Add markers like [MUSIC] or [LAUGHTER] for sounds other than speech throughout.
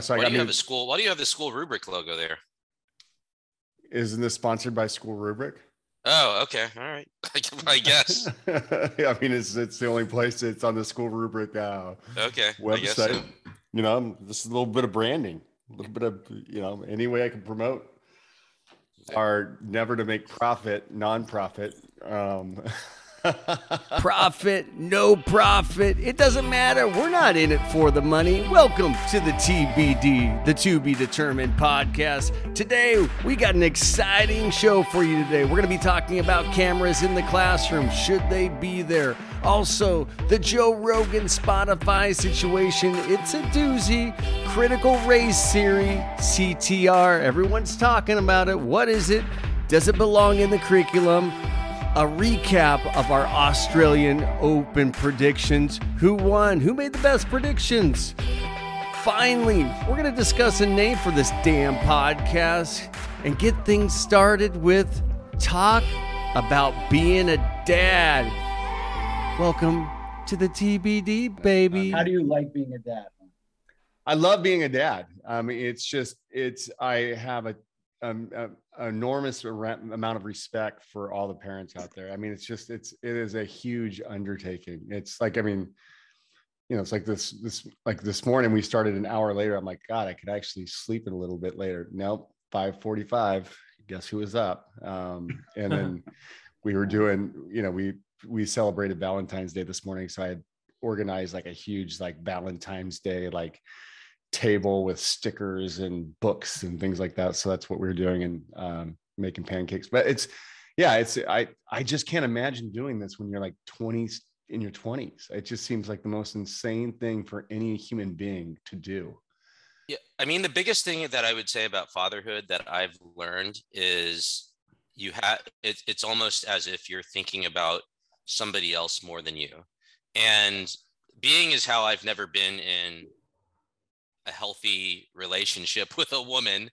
So I Why got do you have a school? Why do you have the school rubric logo there? isn't this sponsored by School Rubric? Oh, okay, all right. [LAUGHS] I guess. [LAUGHS] I mean, it's it's the only place it's on the School Rubric uh, Okay. I guess website. so. You know, just a little bit of branding, a little bit of you know, any way I can promote our never to make profit, non-profit. Um, [LAUGHS] [LAUGHS] Profit, no profit, it doesn't matter. We're not in it for the money. Welcome to the TBD, the To Be Determined podcast. Today, we got an exciting show for you today. We're going to be talking about cameras in the classroom. Should they be there? Also, the Joe Rogan Spotify situation. It's a doozy. Critical Race Theory, CTR. Everyone's talking about it. What is it? Does it belong in the curriculum? A recap of our Australian Open predictions. Who won? Who made the best predictions? Finally, we're going to discuss a name for this damn podcast and get things started with talk about being a dad. Welcome to the TBD, baby. How do you like being a dad? I love being a dad. I mean, it's just it's I have a, um, a enormous amount of respect for all the parents out there. I mean, it's just it's it is a huge undertaking. It's like I mean, you know, it's like this this like this morning we started an hour later. I'm like, God, I could actually sleep a little bit later. Nope, five forty five. Guess who was up? Um, and then [LAUGHS] we were doing, you know, we we celebrated Valentine's Day this morning, so I had organized like a huge like Valentine's Day like table with stickers and books and things like that. So that's what we were doing and um, making pancakes. But it's yeah, it's I I just can't imagine doing this when you're like 20s in your 20s. It just seems like the most insane thing for any human being to do. Yeah, I mean, the biggest thing that I would say about fatherhood that I've learned is you have it, it's almost as if you're thinking about somebody else more than you. And being is how I've never been in a healthy relationship [LAUGHS] with a woman,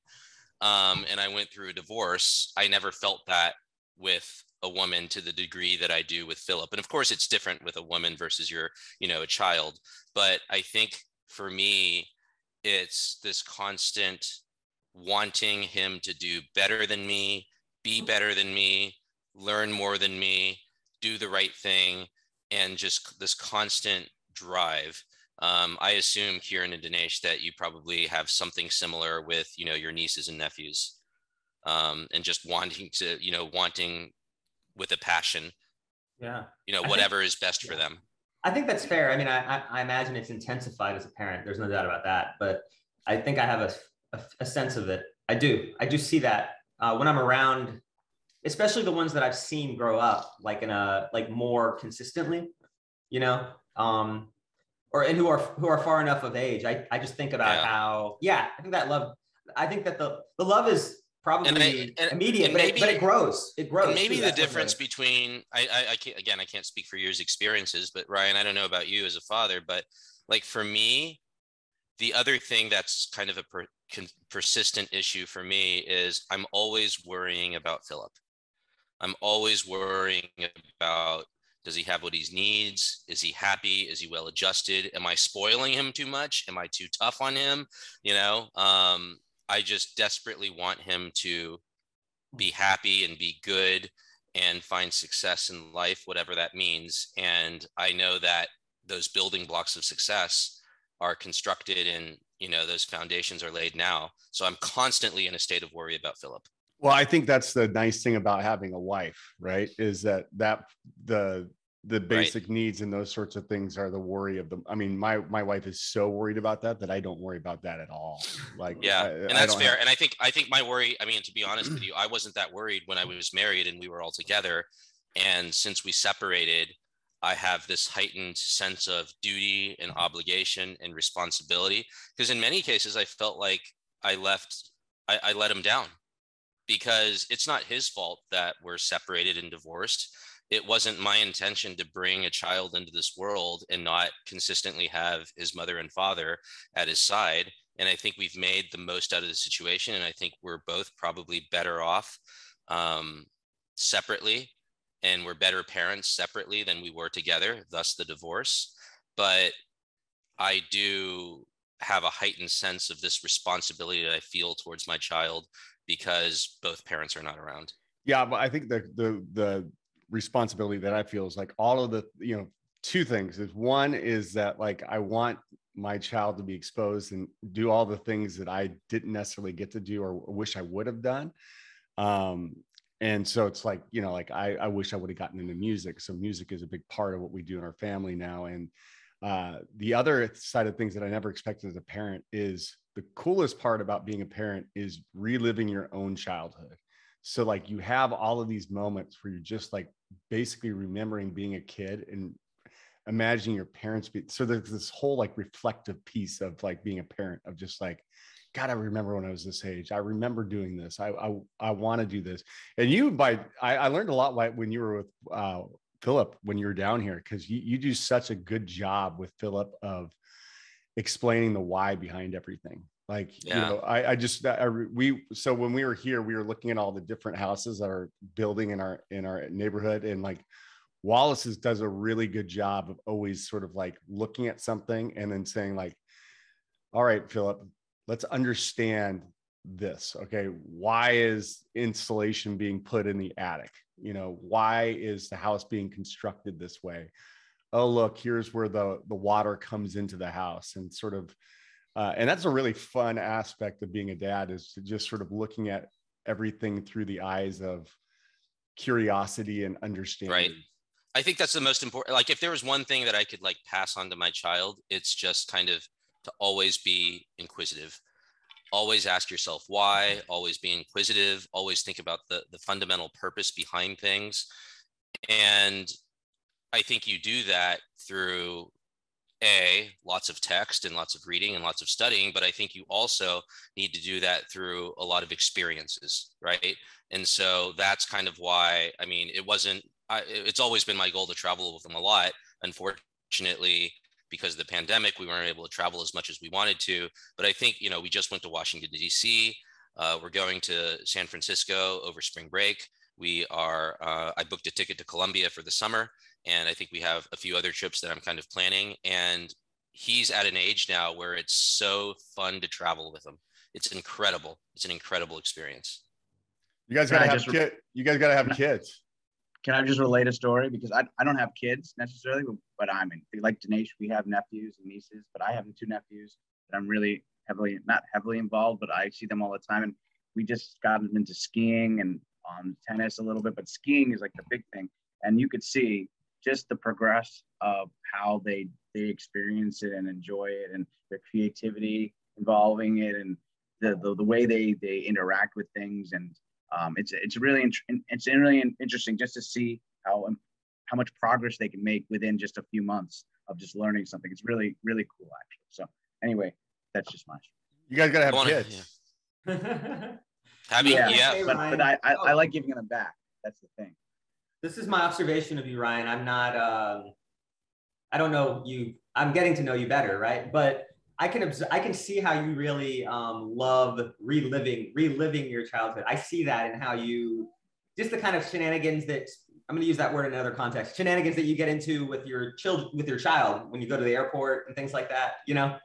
um, and I went through a divorce. I never felt that with a woman to the degree that I do with Philip. And of course, it's different with a woman versus your, you know, a child. But I think for me, it's this constant wanting him to do better than me, be better than me, learn more than me, do the right thing, and just this constant drive. Um, I assume Kiran and Danesh that you probably have something similar with you know your nieces and nephews, um, and just wanting to you know wanting with a passion, Yeah. you know I think- whatever is best for them. I think that's fair. I mean, I, I, I imagine it's intensified as a parent. There's no doubt about that. But I think I have a, a, a sense of it. I do. I do see that uh, when I'm around, especially the ones that I've seen grow up, like in a like more consistently, you know, um, or and who are who are far enough of age. I, I just think about Yeah. how yeah. I think that love. I think that the the love is probably and- immediate, and but, it, but it grows. It grows. And maybe too. the difference between I, I I can't again I can't speak for years experiences, but Ryan, I don't know about you as a father, but like for me, the other thing that's kind of a per, con, persistent issue for me is I'm always worrying about Philip. I'm always worrying about does he have what he needs? Is he happy? Is he well adjusted? Am I spoiling him too much? Am I too tough on him? You know, um, I just desperately want him to be happy and be good and find success in life, whatever that means. And I know that those building blocks of success are constructed and you know those foundations are laid now. So I'm constantly in a state of worry about Philip. Well, I think that's the nice thing about having a wife, right? Is that that the the basic needs and those sorts of things are the worry of them. I mean, my my wife is so worried about that that I don't worry about that at all. Like, Yeah, I- and that's fair. have- and I think I think my worry. I mean, to be honest with [CLEARS THROAT] you, I wasn't that worried when I was married and we were all together. And since we separated, I have this heightened sense of duty and obligation and responsibility. Because in many cases, I felt like I left, I, I let him down because it's not his fault that we're separated and divorced. It wasn't my intention to bring a child into this world and not consistently have his mother and father at his side. And I think we've made the most out of the situation. And I think we're both probably better off um, separately. And we're better parents separately than we were together, thus the divorce. But I do have a heightened sense of this responsibility that I feel towards my child because both parents are not around. Yeah, but I think the the the responsibility that I feel is like all of the you know two things is one is that like I want my child to be exposed and do all the things that I didn't necessarily get to do or wish I would have done. Um, and so it's like you know like I, I wish I would have gotten into music. So music is a big part of what we do in our family now. And uh, the other side of things that I never expected as a parent is the coolest part about being a parent is reliving your own childhood. So like you have all of these moments where you're just like basically remembering being a kid and imagining your parents be so there's this whole like reflective piece of like being a parent of just like god i remember when i was this age. I remember doing this. I i, I want to do this. And you by I, I learned a lot like when you were with uh philip when you were down here because you, you do such a good job with philip of explaining the why behind everything. Like yeah. you know i i just I, we so when we were here we were looking at all the different houses that are building in our in our neighborhood and like wallace's does a really good job of always sort of like looking at something and then saying like all right philip let's understand this okay? Why is insulation being put in the attic you know why is the house being constructed this way? Oh look here's where the the water comes into the house and sort of uh, and that's a really fun aspect of being a dad is to just sort of looking at everything through the eyes of curiosity and understanding. Right i think that's the most important like if there was one thing that i could like pass on to my child it's just kind of to always be inquisitive always ask yourself why always be inquisitive always think about the the fundamental purpose behind things. And i think you do that through a lots of text and lots of reading and lots of studying but i think you also need to do that through a lot of experiences right? And so that's kind of why i mean it wasn't I, it's always been my goal to travel with them a lot. Unfortunately because of the pandemic we weren't able to travel as much as we wanted to but i think you know we just went to washington d.c uh, we're going to san francisco over spring break we are uh, i booked a ticket to colombia for the summer and I think we have a few other trips that I'm kind of planning. And he's at an age now where it's so fun to travel with him. It's incredible. It's an incredible experience. You guys gotta have kids. You guys gotta have kids. Can I just relate a story? Because I, I don't have kids necessarily, but I'm in, like Danesh, we have nephews and nieces, but I have two nephews that I'm really heavily, not heavily involved, but I see them all the time. And we just got them into skiing and um, tennis a little bit, but skiing is like the big thing. And you could see just the progress of how they they experience it and enjoy it and their creativity involving it and the the, the way they they interact with things and um, it's it's really it's really interesting just to see how how much progress they can make within just a few months of just learning something. It's really really cool actually. So anyway, that's just my. You guys gotta have kids. Yeah. [LAUGHS] Having yeah, yeah. but, but I, I, I like giving them back. That's the thing this is my observation of you, Ryan. I'm not, um, I don't know you, I'm getting to know you better, right? But I can I can see how you really um, love reliving, reliving your childhood. I see that in how you, just the kind of shenanigans that I'm going to use that word in another context. Shenanigans that you get into with your children, with your child when you go to the airport and things like that. You know.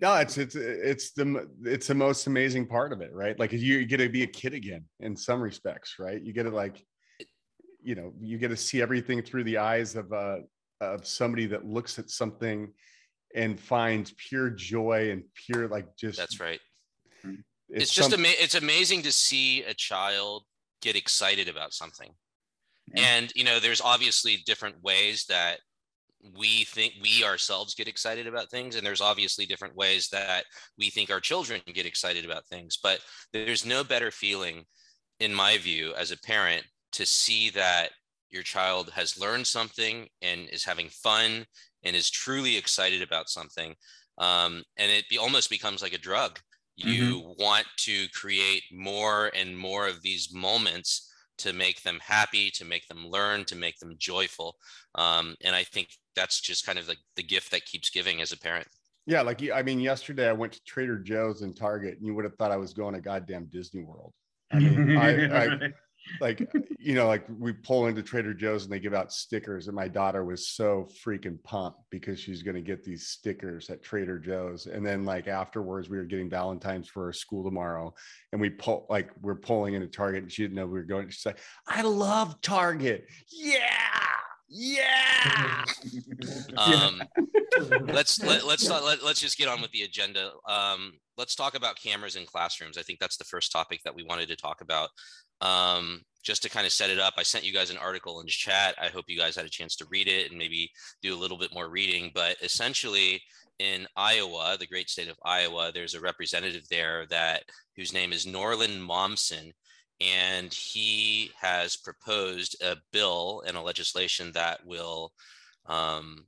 No, it's it's it's the it's the most amazing part of it, right? Like you get to be a kid again in some respects, right? You get to like you know you get to see everything through the eyes of uh of somebody that looks at something and finds pure joy and pure like just that's right. It's, it's just some- ama- it's amazing to see a child get excited about something. Yeah. and you know there's obviously different ways that we think we ourselves get excited about things and there's obviously different ways that we think our children get excited about things. But there's no better feeling in my view as a parent to see that your child has learned something and is having fun and is truly excited about something um, and it be, almost becomes like a drug. You mm-hmm. want to create more and more of these moments to make them happy to make them learn to make them joyful um, and i think that's just kind of like the gift that keeps giving as a parent. Yeah like i mean yesterday i went to trader joe's and target and you would have thought i was going to goddamn disney world. I mean I, I [LAUGHS] like uh, you know like we pull into trader joe's and they give out stickers and my daughter was so freaking pumped because she's going to get these stickers at trader joe's. And then like afterwards we were getting valentines for our school tomorrow and we pull like we're pulling into target and she didn't know we were going. She's like i love target. Yeah [LAUGHS] yeah um, let's let, let's not, let, let's just get on with the agenda um, let's talk about cameras in classrooms i think that's the first topic that we wanted to talk about um, just to kind of set it up, I sent you guys an article in chat. I hope you guys had a chance to read it and maybe do a little bit more reading. But essentially, in Iowa, the great state of Iowa, there's a representative there that whose name is Norlin Mommsen, and he has proposed a bill and a legislation that will um,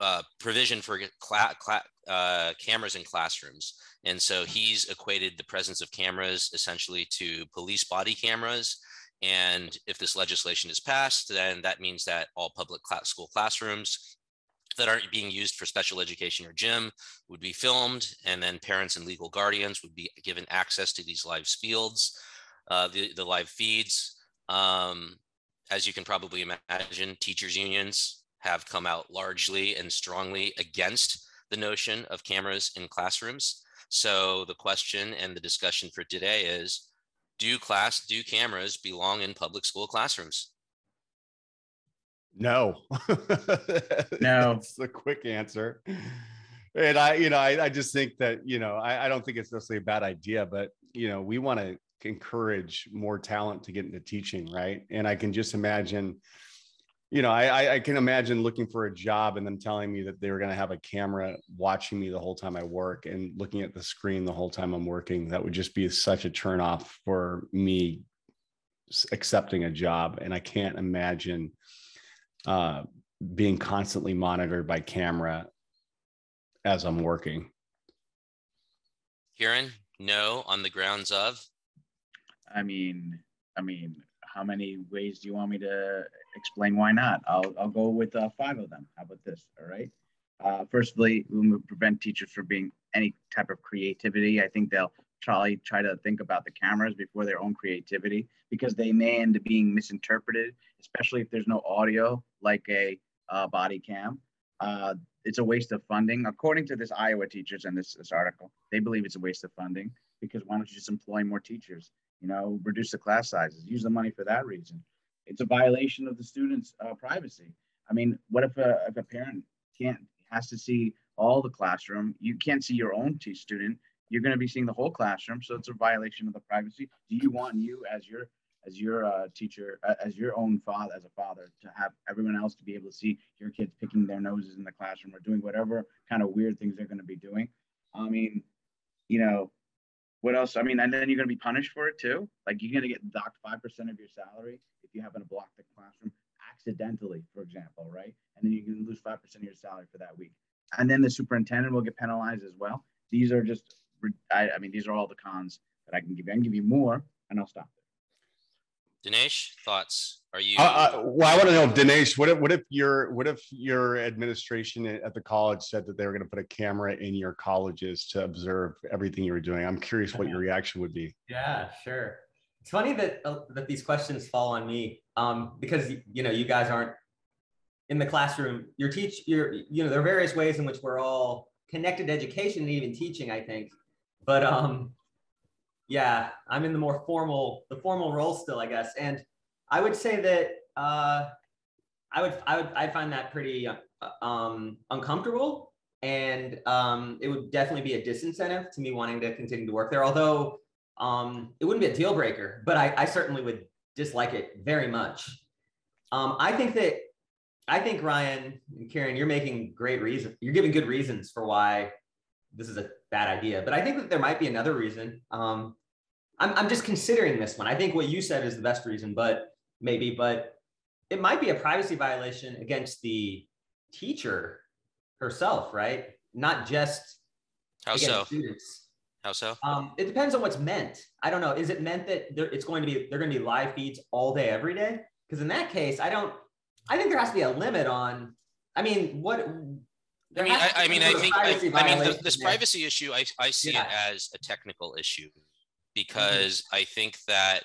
uh, provision for cla- cla- uh, cameras in classrooms. And so he's equated the presence of cameras essentially to police body cameras. And if this legislation is passed, then that means that all public class school classrooms that aren't being used for special education or gym would be filmed. And then parents and legal guardians would be given access to these live fields, uh, the, the live feeds. Um, as you can probably imagine, teachers unions have come out largely and strongly against the notion of cameras in classrooms. So the question and the discussion for today is, do class, do cameras belong in public school classrooms? No. [LAUGHS] no. That's the quick answer. And I, you know, I, I just think that, you know, I, I don't think it's necessarily a bad idea, but, you know, we want to encourage more talent to get into teaching, right? And I can just imagine, you know, I, I can imagine looking for a job and them telling me that they were going to have a camera watching me the whole time I work and looking at the screen the whole time I'm working. That would just be such a turnoff for me accepting a job. And I can't imagine uh, being constantly monitored by camera as I'm working. Kiran, no, on the grounds of. I mean, I mean, how many ways do you want me to explain why not? I'll, I'll go with uh, five of them. How about this? All right. Uh, firstly, we will prevent teachers from being any type of creativity. I think they'll probably try to think about the cameras before their own creativity because they may end up being misinterpreted, especially if there's no audio like a uh, body cam. Uh, it's a waste of funding. According to this Iowa teachers and this, this article, they believe it's a waste of funding because why don't you just employ more teachers? You know, reduce the class sizes, use the money for that reason. It's a violation of the student's uh, privacy. I mean, what if a, if a parent can't, has to see all the classroom, you can't see your own student, you're going to be seeing the whole classroom. So it's a violation of the privacy. Do you want you as your, as your uh, teacher, as your own father, as a father, to have everyone else to be able to see your kids picking their noses in the classroom or doing whatever kind of weird things they're going to be doing? I mean, you know, what else? I mean, and then you're going to be punished for it too. Like you're going to get docked five percent of your salary if you happen to block the classroom accidentally, for example, right? And then you can lose five percent of your salary for that week. And then the superintendent will get penalized as well. These are just, I, I mean, these are all the cons that I can give you. I can give you more, and I'll stop. Danesh, thoughts? Are you? Uh, uh, well, I want to know, Danesh. What if what if your what if your administration at the college said that they were going to put a camera in your colleges to observe everything you were doing? I'm curious what your [LAUGHS] reaction would be. Yeah, sure. It's funny that uh, that these questions fall on me um, because you know you guys aren't in the classroom. You're teach. You're you know there are various ways in which we're all connected to education and even teaching. I think, but um, yeah, I'm in the more formal the formal role still, I guess, and I would say that uh, I would I would I find that pretty uh, um, uncomfortable, and um, it would definitely be a disincentive to me wanting to continue to work there. Although um, it wouldn't be a deal breaker, but I, I certainly would dislike it very much. Um, I think that I think Ryan and Kiran, you're making great reason. You're giving good reasons for why this is a bad idea. But I think that there might be another reason. Um, I'm, I'm just considering this one. I think what you said is the best reason, but maybe, but it might be a privacy violation against the teacher herself, right? Not just how so students. How so? Um, it depends on what's meant. I don't know. Is it meant that it's going to be they're going to be live feeds all day, every day? Because in that case, I don't. I think there has to be a limit on. I mean, what? I mean, I, I mean, I think. I, I, mean, the, this privacy issue, I I see yeah. it as a technical issue because mm-hmm. I think that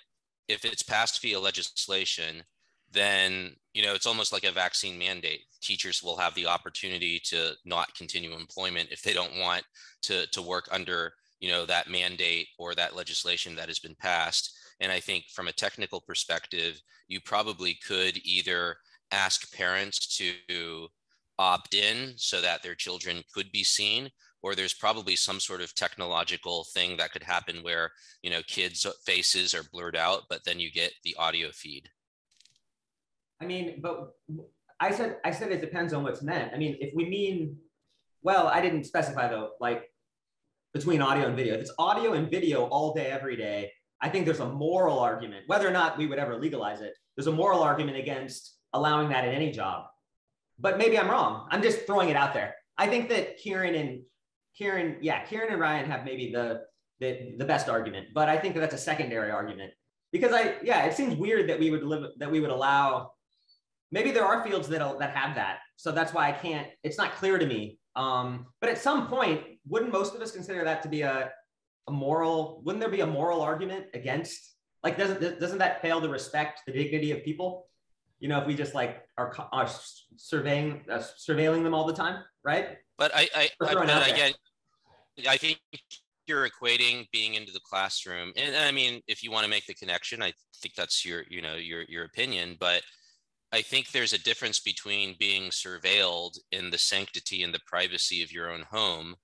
if it's passed via legislation, then you know it's almost like a vaccine mandate. Teachers will have the opportunity to not continue employment if they don't want to to work under you know that mandate or that legislation that has been passed. And I think from a technical perspective, you probably could either ask parents to opt in so that their children could be seen or there's probably some sort of technological thing that could happen where you know kids faces are blurred out but then you get the audio feed. I mean but i said i said it depends on what's meant. I mean if we mean well i didn't specify though like between audio and video. If it's audio and video all day every day i think there's a moral argument whether or not we would ever legalize it there's a moral argument against allowing that in any job but maybe i'm wrong i'm just throwing it out there i think that kiran and Kiran, yeah, Kiran and Ryan have maybe the, the the best argument, but I think that that's a secondary argument because I yeah, it seems weird that we would live that we would allow. Maybe there are fields that that have that, so that's why I can't. It's not clear to me. Um, but at some point, wouldn't most of us consider that to be a a moral? Wouldn't there be a moral argument against? Like, doesn't doesn't that fail to respect the dignity of people? You know, if we just like are, are surveying uh, surveilling them all the time, right? But I I, I but again, I think you're equating being into the classroom, and I mean, if you want to make the connection, I think that's your, you know, your your opinion. But I think there's a difference between being surveilled in the sanctity and the privacy of your own home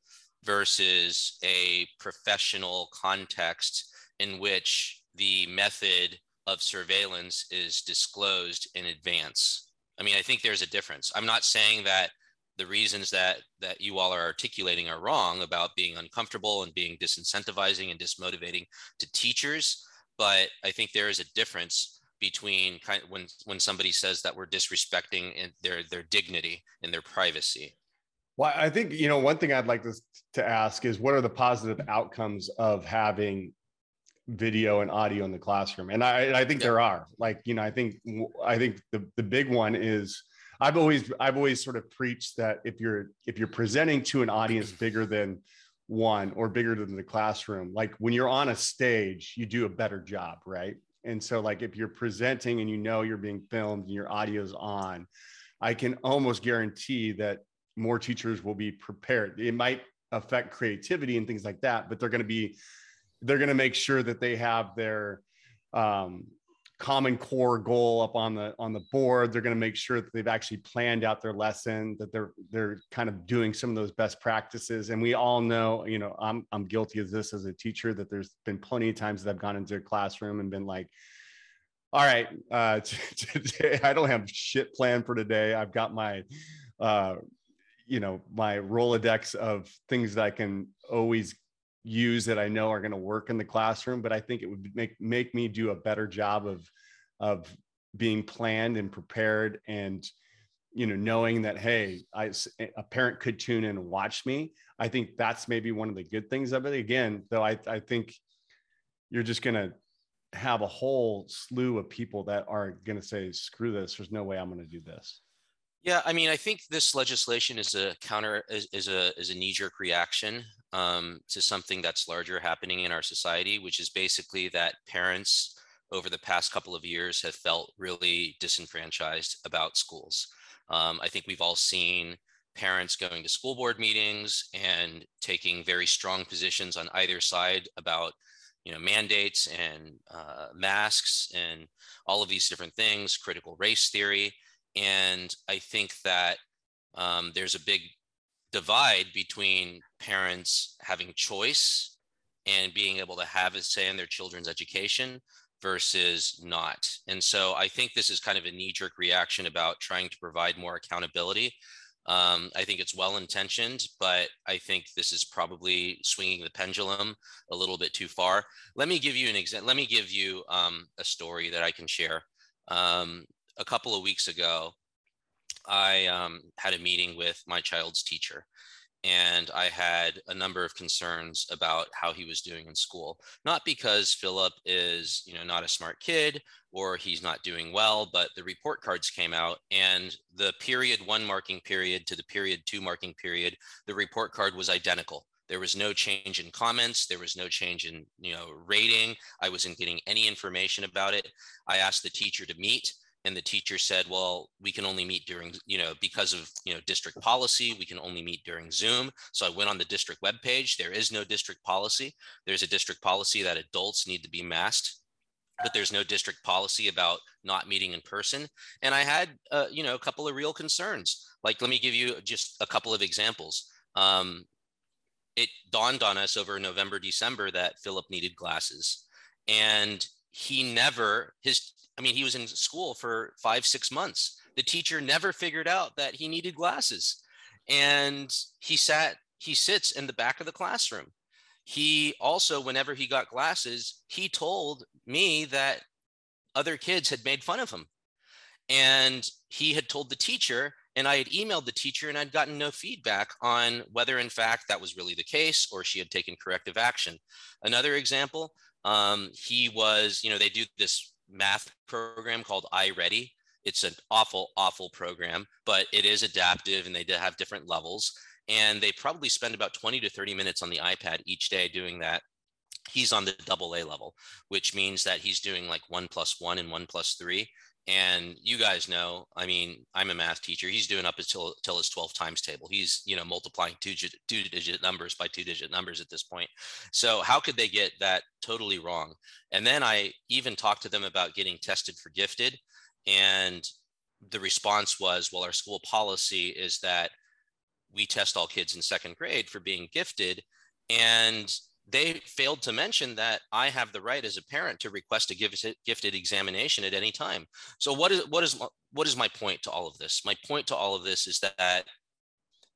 versus a professional context in which the method of surveillance is disclosed in advance. I mean, I think there's a difference. I'm not saying that the reasons that that you all are articulating are wrong about being uncomfortable and being disincentivizing and dismotivating to teachers but i think there is a difference between kind of when when somebody says that we're disrespecting their their dignity and their privacy well i think you know one thing i'd like to, to ask is what are the positive outcomes of having video and audio in the classroom and i i think yeah. there are like you know i think i think the the big one is I've always I've always sort of preached that if you're if you're presenting to an audience bigger than one or bigger than the classroom, like when you're on a stage, you do a better job, right? And so like if you're presenting and you know you're being filmed and your audio's on, I can almost guarantee that more teachers will be prepared. It might affect creativity and things like that, but they're going to be they're going to make sure that they have their um, common core goal up on the on the board. They're going to make sure that they've actually planned out their lesson that they're they're kind of doing some of those best practices. And we all know you know i'm i'm guilty of this as a teacher that there's been plenty of times that i've gone into a classroom and been like all right uh [LAUGHS] today i don't have shit planned for today. I've got my uh you know my rolodex of things that i can always use that I know are going to work in the classroom, but I think it would make make me do a better job of of being planned and prepared and you know knowing that hey I, a parent could tune in and watch me. I think that's maybe one of the good things of it. Again though i, I think you're just going to have a whole slew of people that are going to say screw this. There's no way i'm going to do this yeah i mean i think this legislation is a counter is, is a is a knee-jerk reaction um, to something that's larger happening in our society, which is basically that parents over the past couple of years have felt really disenfranchised about schools. Um, I think we've all seen parents going to school board meetings and taking very strong positions on either side about you know mandates and uh, masks and all of these different things critical race theory and i think that um, there's a big divide between parents having choice and being able to have a say in their children's education versus not. And so I think this is kind of a knee jerk reaction about trying to provide more accountability. Um, I think it's well intentioned, but I think this is probably swinging the pendulum a little bit too far. Let me give you an example. Let me give you um, a story that I can share. Um, a couple of weeks ago, I um, had a meeting with my child's teacher and I had a number of concerns about how he was doing in school. Not because Philip is, you know, not a smart kid or he's not doing well, but the report cards came out and the period one marking period to the period two marking period, the report card was identical There was no change in comments. There was no change in, you know, rating. I wasn't getting any information about it. I asked the teacher to meet and the teacher said, well, we can only meet during, you know, because of, you know, district policy, we can only meet during Zoom. So I went on the district webpage. There is no district policy. There's a district policy that adults need to be masked but there's no district policy about not meeting in person. And I had, uh, you know, a couple of real concerns. Like, let me give you just a couple of examples. Um, it dawned on us over November, December that Philip needed glasses. And he never, his, I mean, he was in school for five, six months. The teacher never figured out that he needed glasses. And he sat, he sits in the back of the classroom. He also, whenever he got glasses, he told me that other kids had made fun of him. And he had told the teacher and I had emailed the teacher and I'd gotten no feedback on whether, in fact, that was really the case or she had taken corrective action. Another example, um, he was, you know, they do this math program called iReady. It's an awful, awful program, but it is adaptive and they have different levels. And they probably spend about 20 to 30 minutes on the iPad each day doing that he's on the double A level, which means that he's doing like one plus one and one plus three. And you guys know, I mean, I'm a math teacher. He's doing up until, until his 12 times table. He's, you know, multiplying two, two digit numbers by two digit numbers at this point. So how could they get that totally wrong? And then I even talked to them about getting tested for gifted. And the response was, well, our school policy is that we test all kids in second grade for being gifted. And they failed to mention that I have the right as a parent to request a gifted examination at any time. So what is what is what is my point to all of this? My point to all of this is that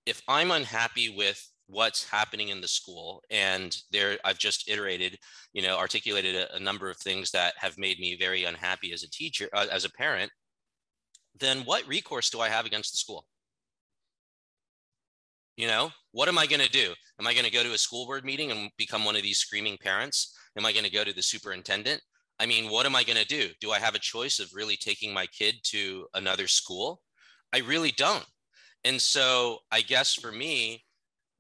if I'm unhappy with what's happening in the school and there I've just iterated, you know, articulated a, a number of things that have made me very unhappy as a teacher uh, as a parent, then what recourse do I have against the school? You know, what am I going to do? Am I going to go to a school board meeting and become one of these screaming parents? Am I going to go to the superintendent? I mean, what am I going to do? Do I have a choice of really taking my kid to another school? I really don't. And so I guess for me,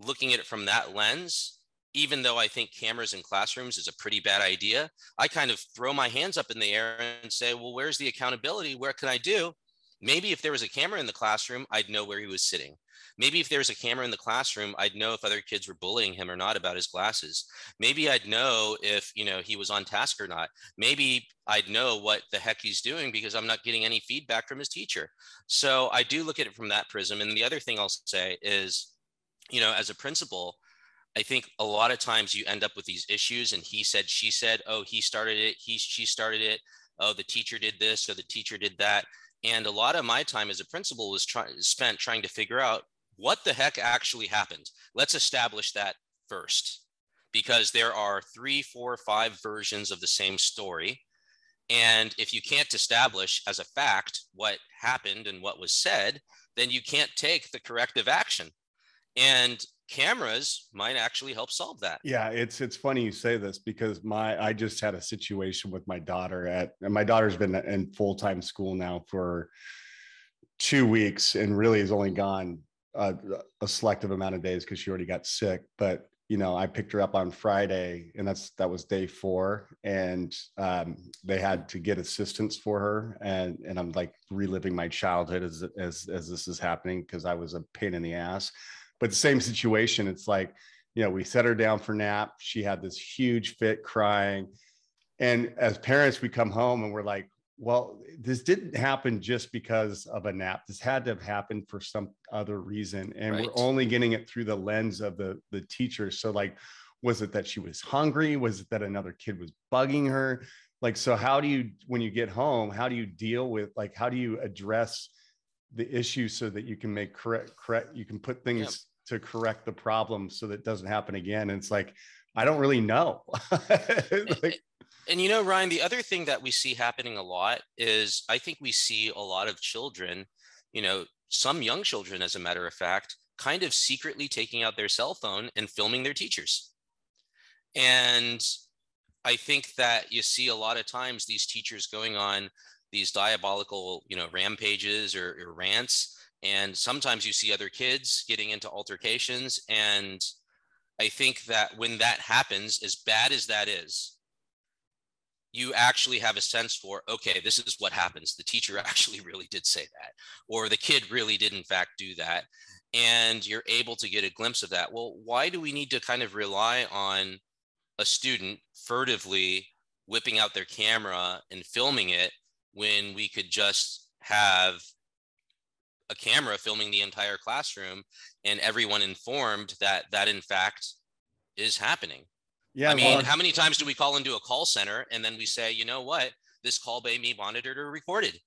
looking at it from that lens, even though I think cameras in classrooms is a pretty bad idea, I kind of throw my hands up in the air and say, well, where's the accountability? Where can I do? Maybe if there was a camera in the classroom, I'd know where he was sitting. Maybe if there was a camera in the classroom, I'd know if other kids were bullying him or not about his glasses. Maybe I'd know if, you know, he was on task or not. Maybe I'd know what the heck he's doing because I'm not getting any feedback from his teacher. So I do look at it from that prism. And the other thing I'll say is, you know, as a principal, I think a lot of times you end up with these issues and he said, she said, oh, he started it, he, she started it. Oh, the teacher did this or the teacher did that. And a lot of my time as a principal was try- spent trying to figure out what the heck actually happened? Let's establish that first, because there are three, four, five versions of the same story. And if you can't establish as a fact what happened and what was said, then you can't take the corrective action. And cameras might actually help solve that. Yeah, it's it's funny you say this because my I just had a situation with my daughter at and my daughter's been in full-time school now for 2 weeks and really has only gone a, a selective amount of days because she already got sick. But you know, I picked her up on Friday, and that's that was day four, and um, they had to get assistance for her, and and I'm like reliving my childhood as as as this is happening because I was a pain in the ass. But the same situation, it's like, you know, we set her down for nap. She had this huge fit crying, and as parents, we come home and we're like, well, this didn't happen just because of a nap. This had to have happened for some other reason. And right. we're only getting it through the lens of the, the teacher. So, like, was it that she was hungry? Was it that another kid was bugging her? Like, so how do you, when you get home, how do you deal with, like, how do you address the issue so that you can make correct, correct, you can put things yep. to correct the problem so that it doesn't happen again? And it's like, I don't really know. [LAUGHS] like, and you know, Ryan, the other thing that we see happening a lot is I think we see a lot of children, you know, some young children, as a matter of fact, kind of secretly taking out their cell phone and filming their teachers. And I think that you see a lot of times these teachers going on these diabolical, you know, rampages or, or rants. And sometimes you see other kids getting into altercations and I think that when that happens, as bad as that is, you actually have a sense for okay this is what happens. The teacher [LAUGHS] actually really did say that or the kid really did in fact do that and you're able to get a glimpse of that. Well why do we need to kind of rely on a student furtively whipping out their camera and filming it when we could just have a camera filming the entire classroom and everyone informed that that in fact is happening yeah. I mean, well, how many times do we call into a call center and then we say, you know what, this call may be monitored or recorded?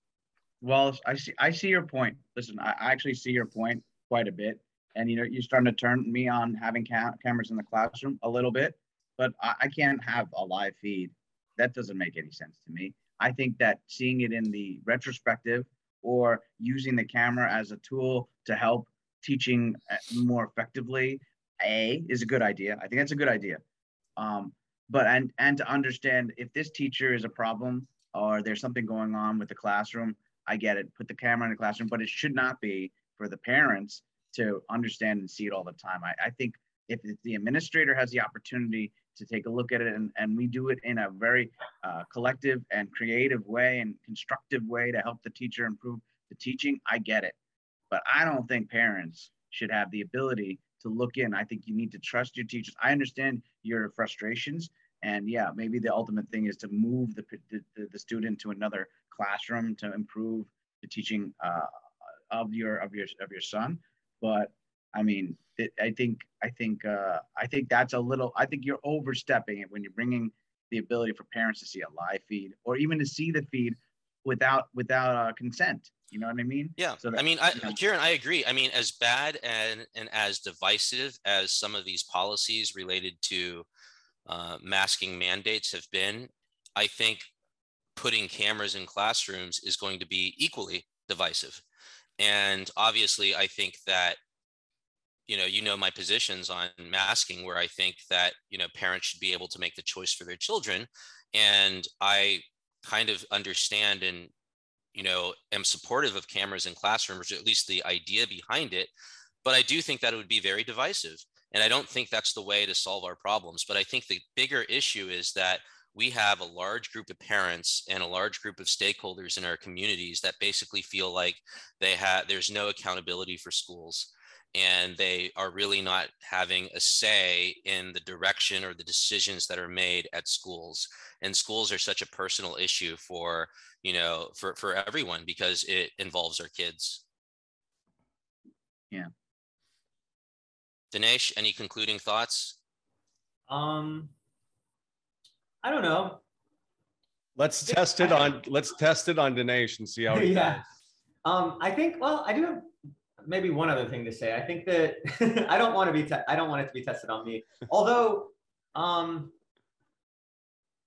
Well, I see. I see your point. Listen, I actually see your point quite a bit, and you know, you're starting to turn me on having cam- cameras in the classroom a little bit, but I, I can't have a live feed. That doesn't make any sense to me. I think that seeing it in the retrospective or using the camera as a tool to help teaching uh, more effectively, a is a good idea. I think that's a good idea. Um, but and and to understand if this teacher is a problem or there's something going on with the classroom, I get it. Put the camera in the classroom, but it should not be for the parents to understand and see it all the time. I, I think if the administrator has the opportunity to take a look at it and, and we do it in a very uh, collective and creative way and constructive way to help the teacher improve the teaching, I get it. But I don't think parents should have the ability to look in. I think you need to trust your teachers. I understand your frustrations. And yeah, maybe the ultimate thing is to move the, the, the student to another classroom to improve the teaching uh, of your of your of your son. But I mean, it, I think I think uh, I think that's a little. I think you're overstepping it when you're bringing the ability for parents to see a live feed or even to see the feed without without uh, consent. You know what I mean? Yeah. So that, I mean, I, you know, Kiran, I agree. I mean, as bad and and as divisive as some of these policies related to uh, masking mandates have been, I think putting cameras in classrooms is going to be equally divisive. And obviously, I think that you know you know my positions on masking where i think that you know parents should be able to make the choice for their children and i kind of understand and you know am supportive of cameras in classrooms or at least the idea behind it but i do think that it would be very divisive and i don't think that's the way to solve our problems but i think the bigger issue is that we have a large group of parents and a large group of stakeholders in our communities that basically feel like they have there's no accountability for schools and they are really not having a say in the direction or the decisions that are made at schools. And schools are such a personal issue for you know for for everyone because it involves our kids. Yeah. Danesh any concluding thoughts? Um i don't know. Let's test it on let's test it on danesh and see how he [LAUGHS] yeah. does. um i think well i do have maybe one other thing to say. I think that [LAUGHS] I don't want to be, te- I don't want it to be tested on me. Although, um,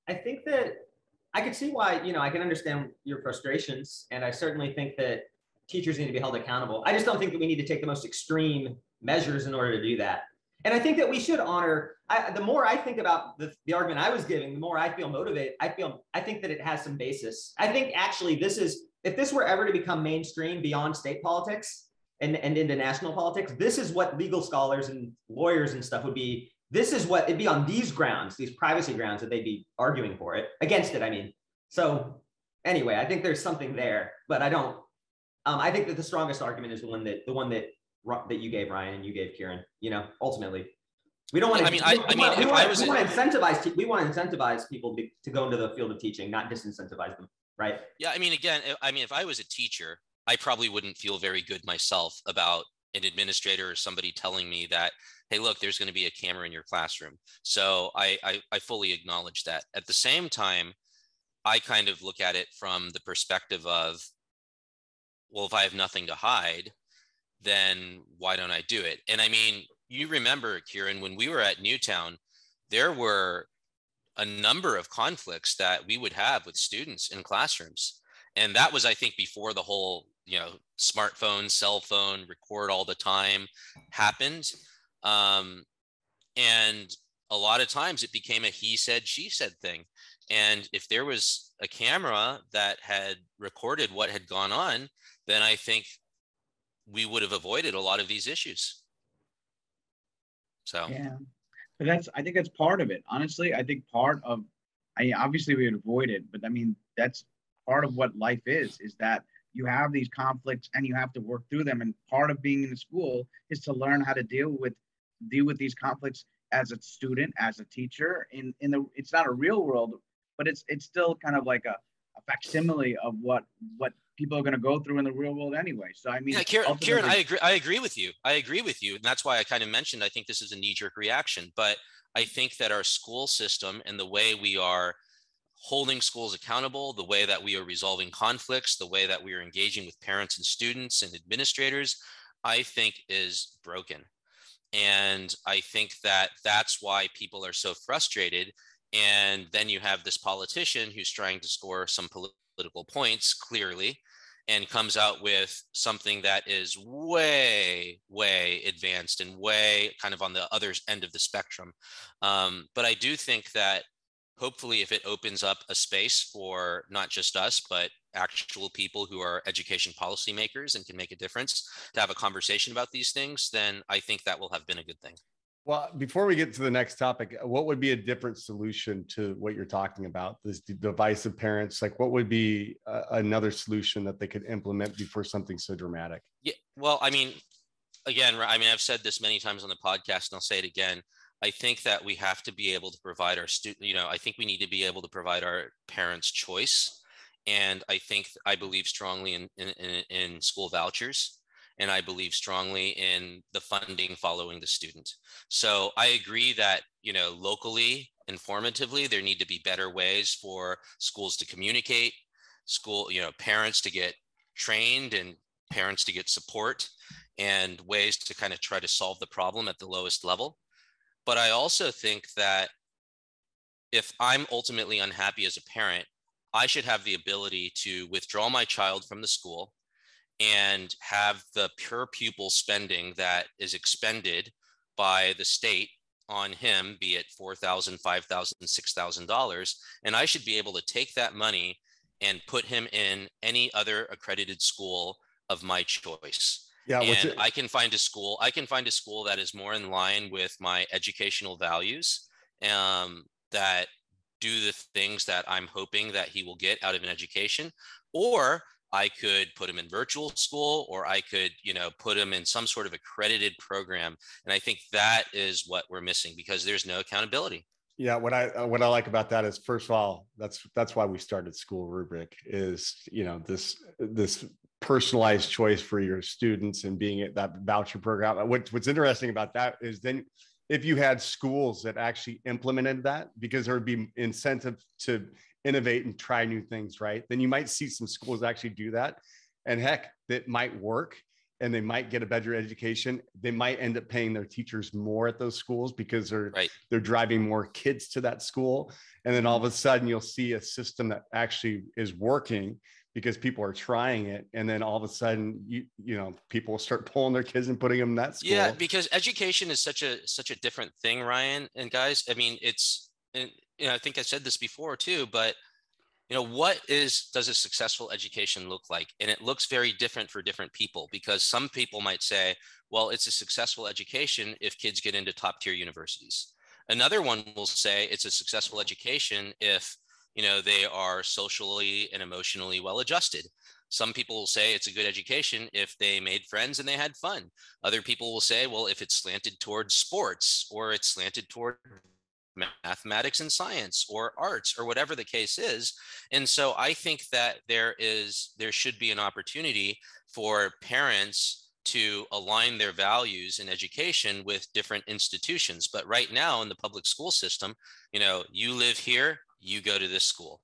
I think that I could see why, you know, I can understand your frustrations. And I certainly think that teachers need to be held accountable. I just don't think that we need to take the most extreme measures in order to do that. And I think that we should honor, I, the more I think about the, the argument I was giving, the more I feel motivated. I feel, I think that it has some basis. I think actually this is, if this were ever to become mainstream beyond state politics, and, and into national politics, this is what legal scholars and lawyers and stuff would be. This is what it'd be on these grounds, these privacy grounds that they'd be arguing for it, against it, I mean. So anyway, I think there's something there, but I don't um, I think that the strongest argument is the one that the one that that you gave Ryan and you gave Kiran. You know, ultimately, we don't want to. I mean, I, I mean, if I was, we want to incentivize. We want to incentivize people to, to go into the field of teaching, not disincentivize them, right? Yeah, I mean, again, I mean, if I was a teacher, I probably wouldn't feel very good myself about an administrator or somebody telling me that, hey, look, there's going to be a camera in your classroom. So I, I, I fully acknowledge that. At the same time, I kind of look at it from the perspective of, well, if I have nothing to hide, then why don't I do it? And I mean, you remember, Kiran, when we were at Newtown, there were a number of conflicts that we would have with students in classrooms. And that was, I think, before the whole you know smartphone cell phone record all the time happened. Um, and a lot of times it became a he said she said thing. And if there was a camera that had recorded what had gone on then i think we would have avoided a lot of these issues. So. Yeah. But that's I think that's part of it. Honestly, I think part of I obviously we would avoid it, but I mean that's part of what life is, is that you have these conflicts and you have to work through them. And part of being in the school is to learn how to deal with deal with these conflicts as a student, as a teacher. In in the it's not a real world, but it's it's still kind of like a, a facsimile of what what people are going to go through in the real world anyway. So I mean, yeah, Kiran, Kiran, I agree. I agree with you. I agree with you, and that's why I kind of mentioned. I think this is a knee jerk reaction, but I think that our school system and the way we are holding schools accountable, the way that we are resolving conflicts, the way that we are engaging with parents and students and administrators, I think is broken. And I think that that's why people are so frustrated. And then you have this politician who's trying to score some political points clearly and comes out with something that is way, way advanced and way kind of on the other end of the spectrum. Um, but I do think that hopefully if it opens up a space for not just us but actual people who are education policymakers and can make a difference to have a conversation about these things then i think that will have been a good thing. Well before we get to the next topic what would be a different solution to what you're talking about? This divisive parents like what would be a, another solution that they could implement before something so dramatic? Yeah well i mean again i mean i've said this many times on the podcast and i'll say it again I think that we have to be able to provide our student, you know, I think we need to be able to provide our parents choice. And I think, I believe strongly in, in, in school vouchers and I believe strongly in the funding following the student. So I agree that, you know, locally, informatively, there need to be better ways for schools to communicate, school, you know, parents to get trained and parents to get support and ways to kind of try to solve the problem at the lowest level. But I also think that if I'm ultimately unhappy as a parent, I should have the ability to withdraw my child from the school and have the pure pupil spending that is expended by the state on him, be it $4,000, $5,000, $6,000. And I should be able to take that money and put him in any other accredited school of my choice. Yeah, and I can find a school. I can find a school that is more in line with my educational values, um, that do the things that I'm hoping that he will get out of an education, or I could put him in virtual school, or I could, you know, put him in some sort of accredited program. And I think that is what we're missing because there's no accountability. Yeah, what I uh, what I like about that is first of all, that's that's why we started School Rubric is you know this this personalized choice for your students and being at that voucher program. What, what's interesting about that is then if you had schools that actually implemented that, because there would be incentive to innovate and try new things, right? Then you might see some schools actually do that. And heck, that might work and they might get a better education. They might end up paying their teachers more at those schools because they're right. they're driving more kids to that school. And then all of a sudden you'll see a system that actually is working because people are trying it and then all of a sudden you you know people start [LAUGHS] pulling their kids and putting them in that school. yeah because education is such a such a different thing ryan and guys i mean it's and you know i think i said this before too but you know what is does a successful education look like? And it looks very different for different people because some people might say well it's a successful education if kids get into top tier universities. Another one will say it's a successful education if you know they are socially and emotionally well adjusted. Some people will say it's a good education if they made friends and they had fun. Other people will say well if it's slanted towards sports or it's slanted toward mathematics and science or arts or whatever the case is. And so i think that there is there should be an opportunity for parents to align their values in education with different institutions. But right now in the public school system you know you live here you go to this school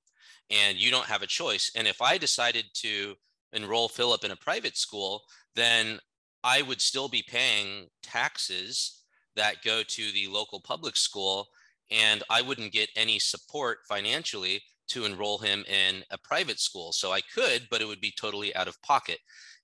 and you don't have a choice. And if I decided to enroll Philip in a private school, then I would still be paying taxes that go to the local public school, and I wouldn't get any support financially to enroll him in a private school. So I could, but it would be totally out of pocket.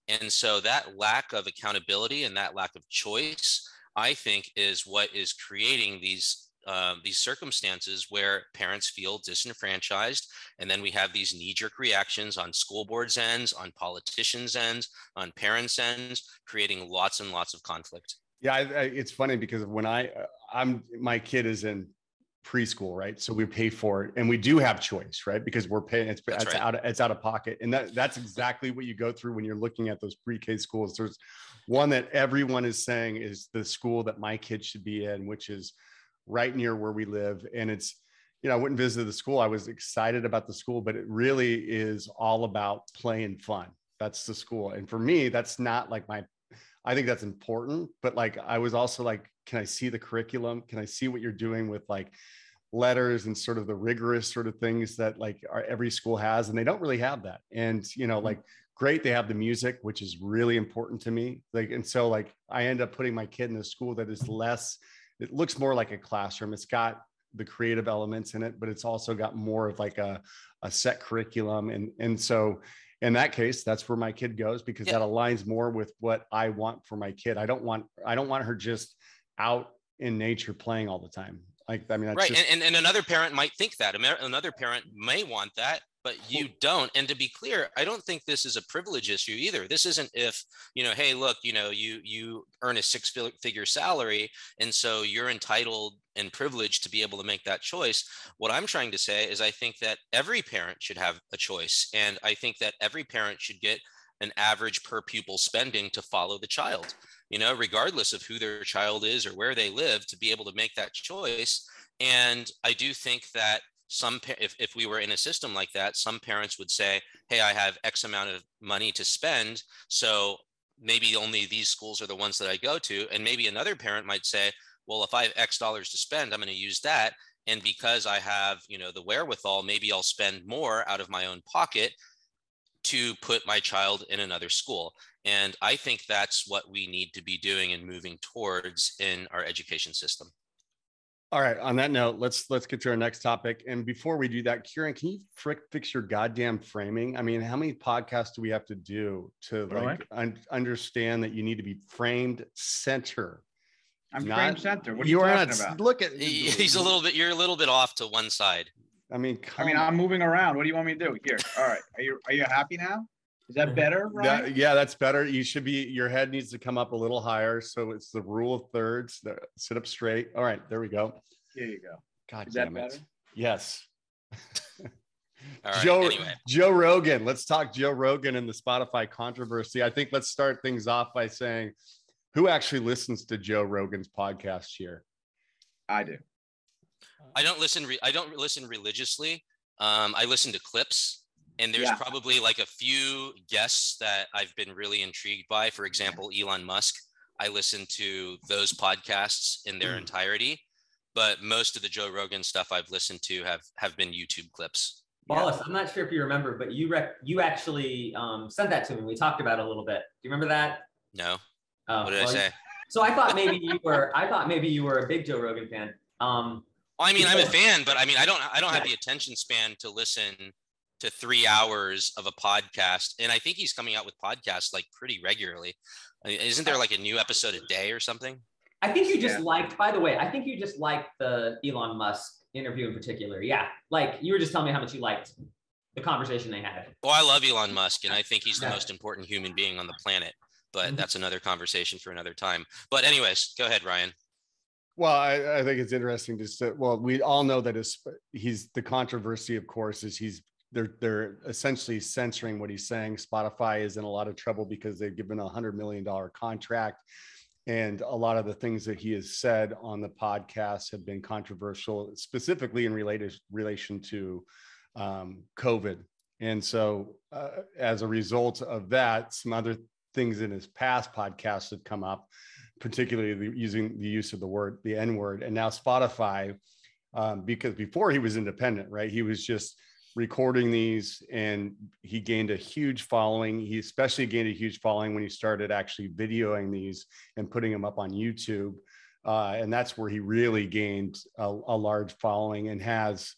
And so that lack of accountability and that lack of choice, I think, is what is creating these um, these circumstances where parents feel disenfranchised. And then we have these knee jerk reactions on school boards' ends, on politicians' ends, on parents' ends, creating lots and lots of conflict. Yeah, I, I, it's funny because when I I'm my kid is in preschool, right? So we pay for it, and we do have choice, right? Because we're paying it's, That's it's right. out of, it's out of pocket, and that that's exactly what you go through when you're looking at those pre-K schools. There's one that everyone is saying is the school that my kid should be in, which is right near where we live, and it's you know I went and visited the school. I was excited about the school, but it really is all about play and fun. That's the school, and for me, that's not like my I think that's important, but like I was also like, can I see the curriculum? Can I see what you're doing with like letters and sort of the rigorous sort of things that like our, every school has? And they don't really have that. And you know, mm-hmm. like great, they have the music, which is really important to me. Like, and so like I end up putting my kid in a school that is less, it looks more like a classroom. It's got the creative elements in it, but it's also got more of like a, a set curriculum. And and so in that case that's where my kid goes because Yeah. that aligns more with what i want for my kid i don't want i don't want her just out in nature playing all the time like i mean that's right just, and, and, and another parent might think that another parent may want that but hmm. you don't and to be clear i don't think this is a privilege issue either. This isn't if you know hey look you know you you earn a six figure salary and so you're entitled and privileged to be able to make that choice. What i'm trying to say is i think that every parent should have a choice and i think that every parent should get an average per pupil spending to follow the child. You know regardless of who their child is or where they live to be able to make that choice. And i do think that some if, if we were in a system like that some parents would say hey i have x amount of money to spend so maybe only these schools are the ones that i go to. And maybe another parent might say well if i have x dollars to spend i'm going to use that and because i have you know the wherewithal maybe i'll spend more out of my own pocket to put my child in another school. And i think that's what we need to be doing and moving towards in our education system all right on that note let's let's get to our next topic and before we do that kiran can you frick fix your goddamn framing i mean how many podcasts do we have to do to Really? like un- understand that you need to be framed center I'm Not- frame center. What are you, are talking not about? look at He- he's a little bit you're a little bit off to one side i mean I mean, come I'm moving around. What do you want me to do? Here. All right. Are you are you happy now? Is that better, Ryan? That, yeah, that's better. You should be, your head needs to come up a little higher. So it's the rule of thirds. The- Sit up straight. All right, there we go. Here you go. God Is that damn it. better? Yes. all right Joe, anyway Joe Rogan. Let's talk Joe Rogan and the Spotify controversy. I think let's start things off by saying who actually listens to Joe Rogan's podcast here? I do. I don't listen. Re- I don't listen religiously. Um, I listen to clips, and there's Yeah. probably like a few guests that I've been really intrigued by. For example, Elon Musk. I listen to those podcasts in their Mm. entirety, but most of the Joe Rogan stuff I've listened to have have been YouTube clips. Wallace, I'm not sure if you remember, but you rec- you actually um, sent that to me. We talked about it a little bit. Do you remember that? No, Oh, what did I say? [LAUGHS] So I thought maybe you were. I thought maybe you were a big Joe Rogan fan. Um, Well, I mean, I'm a fan, but I mean, I don't. I don't have the attention span to listen to three hours of a podcast. And I think he's coming out with podcasts like pretty regularly. I mean, Isn't there like a new episode a day or something? I think you just Yeah. liked. By the way, I think you just liked the Elon Musk interview in particular. Yeah, like you were just telling me how much you liked the conversation they had. Well, I love Elon Musk, and I think he's the Yeah. most important human being on the planet. But Mhm. that's another conversation for another time. But anyways, go ahead, Ryan. Well, I, I think it's interesting to say, well, we all know that his, he's the controversy, of course, is he's they're they're essentially censoring what he's saying. Spotify is in a lot of trouble because they've given a hundred million dollar contract. And a lot of the things that he has said on the podcast have been controversial, specifically in related relation to um, COVID. And so, uh, as a result of that, some other things in his past podcasts have come up particularly the, using the use of the word the n word and now spotify um, because before he was independent right he was just recording these and he gained a huge following. He especially gained a huge following when he started actually videoing these and putting them up on youtube. Uh, and that's where he really gained a, a large following and has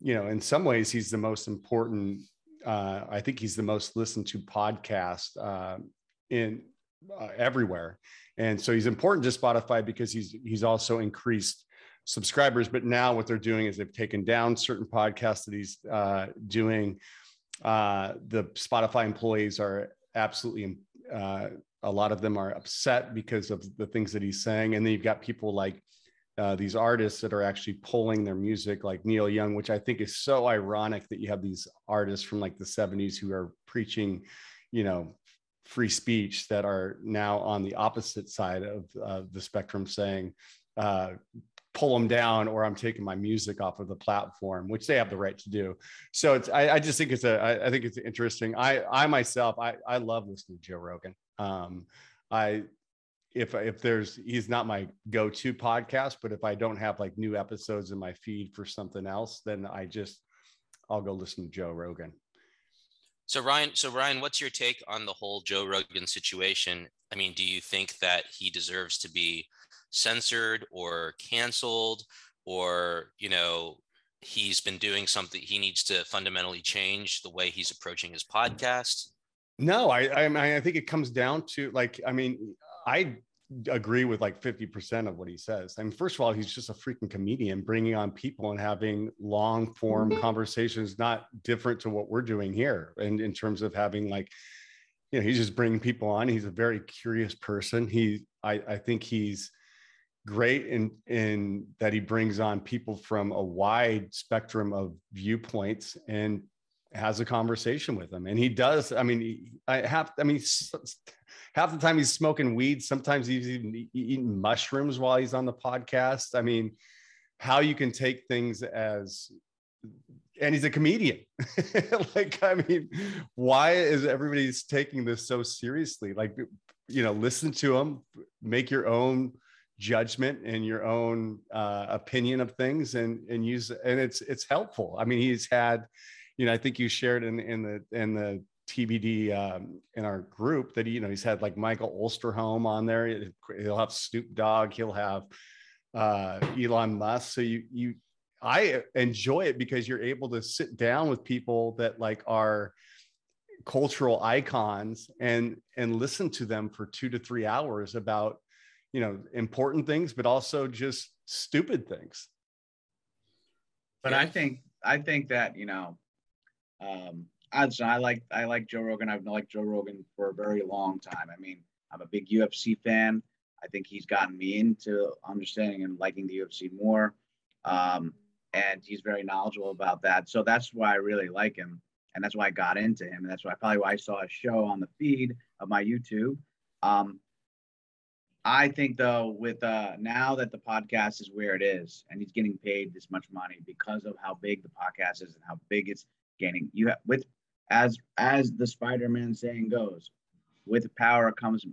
you know in some ways he's the most important uh, i think he's the most listened to podcast uh, in uh, everywhere. And so he's important to spotify because he's he's also increased subscribers but now what they're doing is they've taken down certain podcasts that he's uh, doing. Uh, the spotify employees are absolutely uh, a lot of them are upset because of the things that he's saying. And then you've got people like uh, these artists that are actually pulling their music, like Neil Young, which I think is so ironic that you have these artists from like the 70s who are preaching, you know, free speech that are now on the opposite side of the spectrum saying, uh, pull them down or I'm taking my music off of the platform, which they have the right to do. So it's, I, I just think it's a, I, I think it's interesting. I, I myself, I, I love listening to Joe Rogan. Um, I, if if there's he's not my go-to podcast but if i don't have like new episodes in my feed for something else then i just i'll go listen to joe rogan so ryan so ryan what's your take on the whole joe rogan situation i mean do you think that he deserves to be censored or canceled or you know he's been doing something he needs to fundamentally change the way he's approaching his podcast no i i, I think it comes down to like i mean I agree with like 50% of what he says. I mean, first of all, he's just a freaking comedian bringing on people and having long form mm-hmm. conversations, not different to what we're doing here. And in terms of having like, you know, he's just bringing people on. He's a very curious person. He, I, I think he's great in, in that he brings on people from a wide spectrum of viewpoints and has a conversation with them. And he does, I mean, I have, I mean, half the time he's smoking weed. Sometimes he's even eating mushrooms while he's on the podcast. I mean, how you can take things as, and he's a comedian. [LAUGHS] like, I mean, why is everybody's taking this so seriously? Like, you know, listen to him, make your own judgment and your own uh, opinion of things, and and use and it's it's helpful. I mean, he's had, you know, I think you shared in in the in the TBD um, in our group that you know he's had like Michael Osterholm on there. He'll have Snoop Dogg. He'll have uh, Elon Musk. So you you I enjoy it because you're able to sit down with people that like are cultural icons and and listen to them for two to three hours about you know important things, but also just stupid things. But I think I think that you know. Um, I, I like I like Joe Rogan. I've liked Joe Rogan for a very long time. I mean, I'm a big UFC fan. I think he's gotten me into understanding and liking the UFC more. Um, and he's very knowledgeable about that. So that's why I really like him. And that's why I got into him. And that's why probably why I saw a show on the feed of my YouTube. Um, I think though, with uh, now that the podcast is where it is, and he's getting paid this much money because of how big the podcast is and how big it's gaining, you have with as as the Spider-Man saying goes, with power comes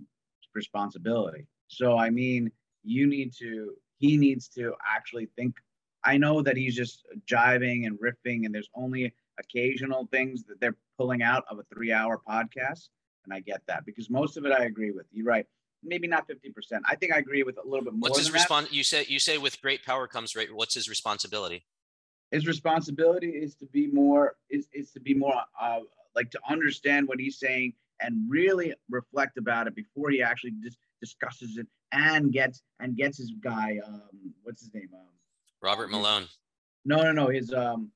responsibility. So I mean, you need to he needs to actually think. I know that he's just jiving and riffing, and there's only occasional things that they're pulling out of a three-hour podcast, and I get that because most of it I agree with. You're right. Maybe not 50%. I think I agree with a little bit more. What's his response? You say you say with great power comes great. What's his responsibility? His responsibility is to be more is, is to be more uh, like to understand what he's saying and really reflect about it before he actually dis- discusses it and gets and gets his guy um what's his name um Robert Malone. No, no, no. His um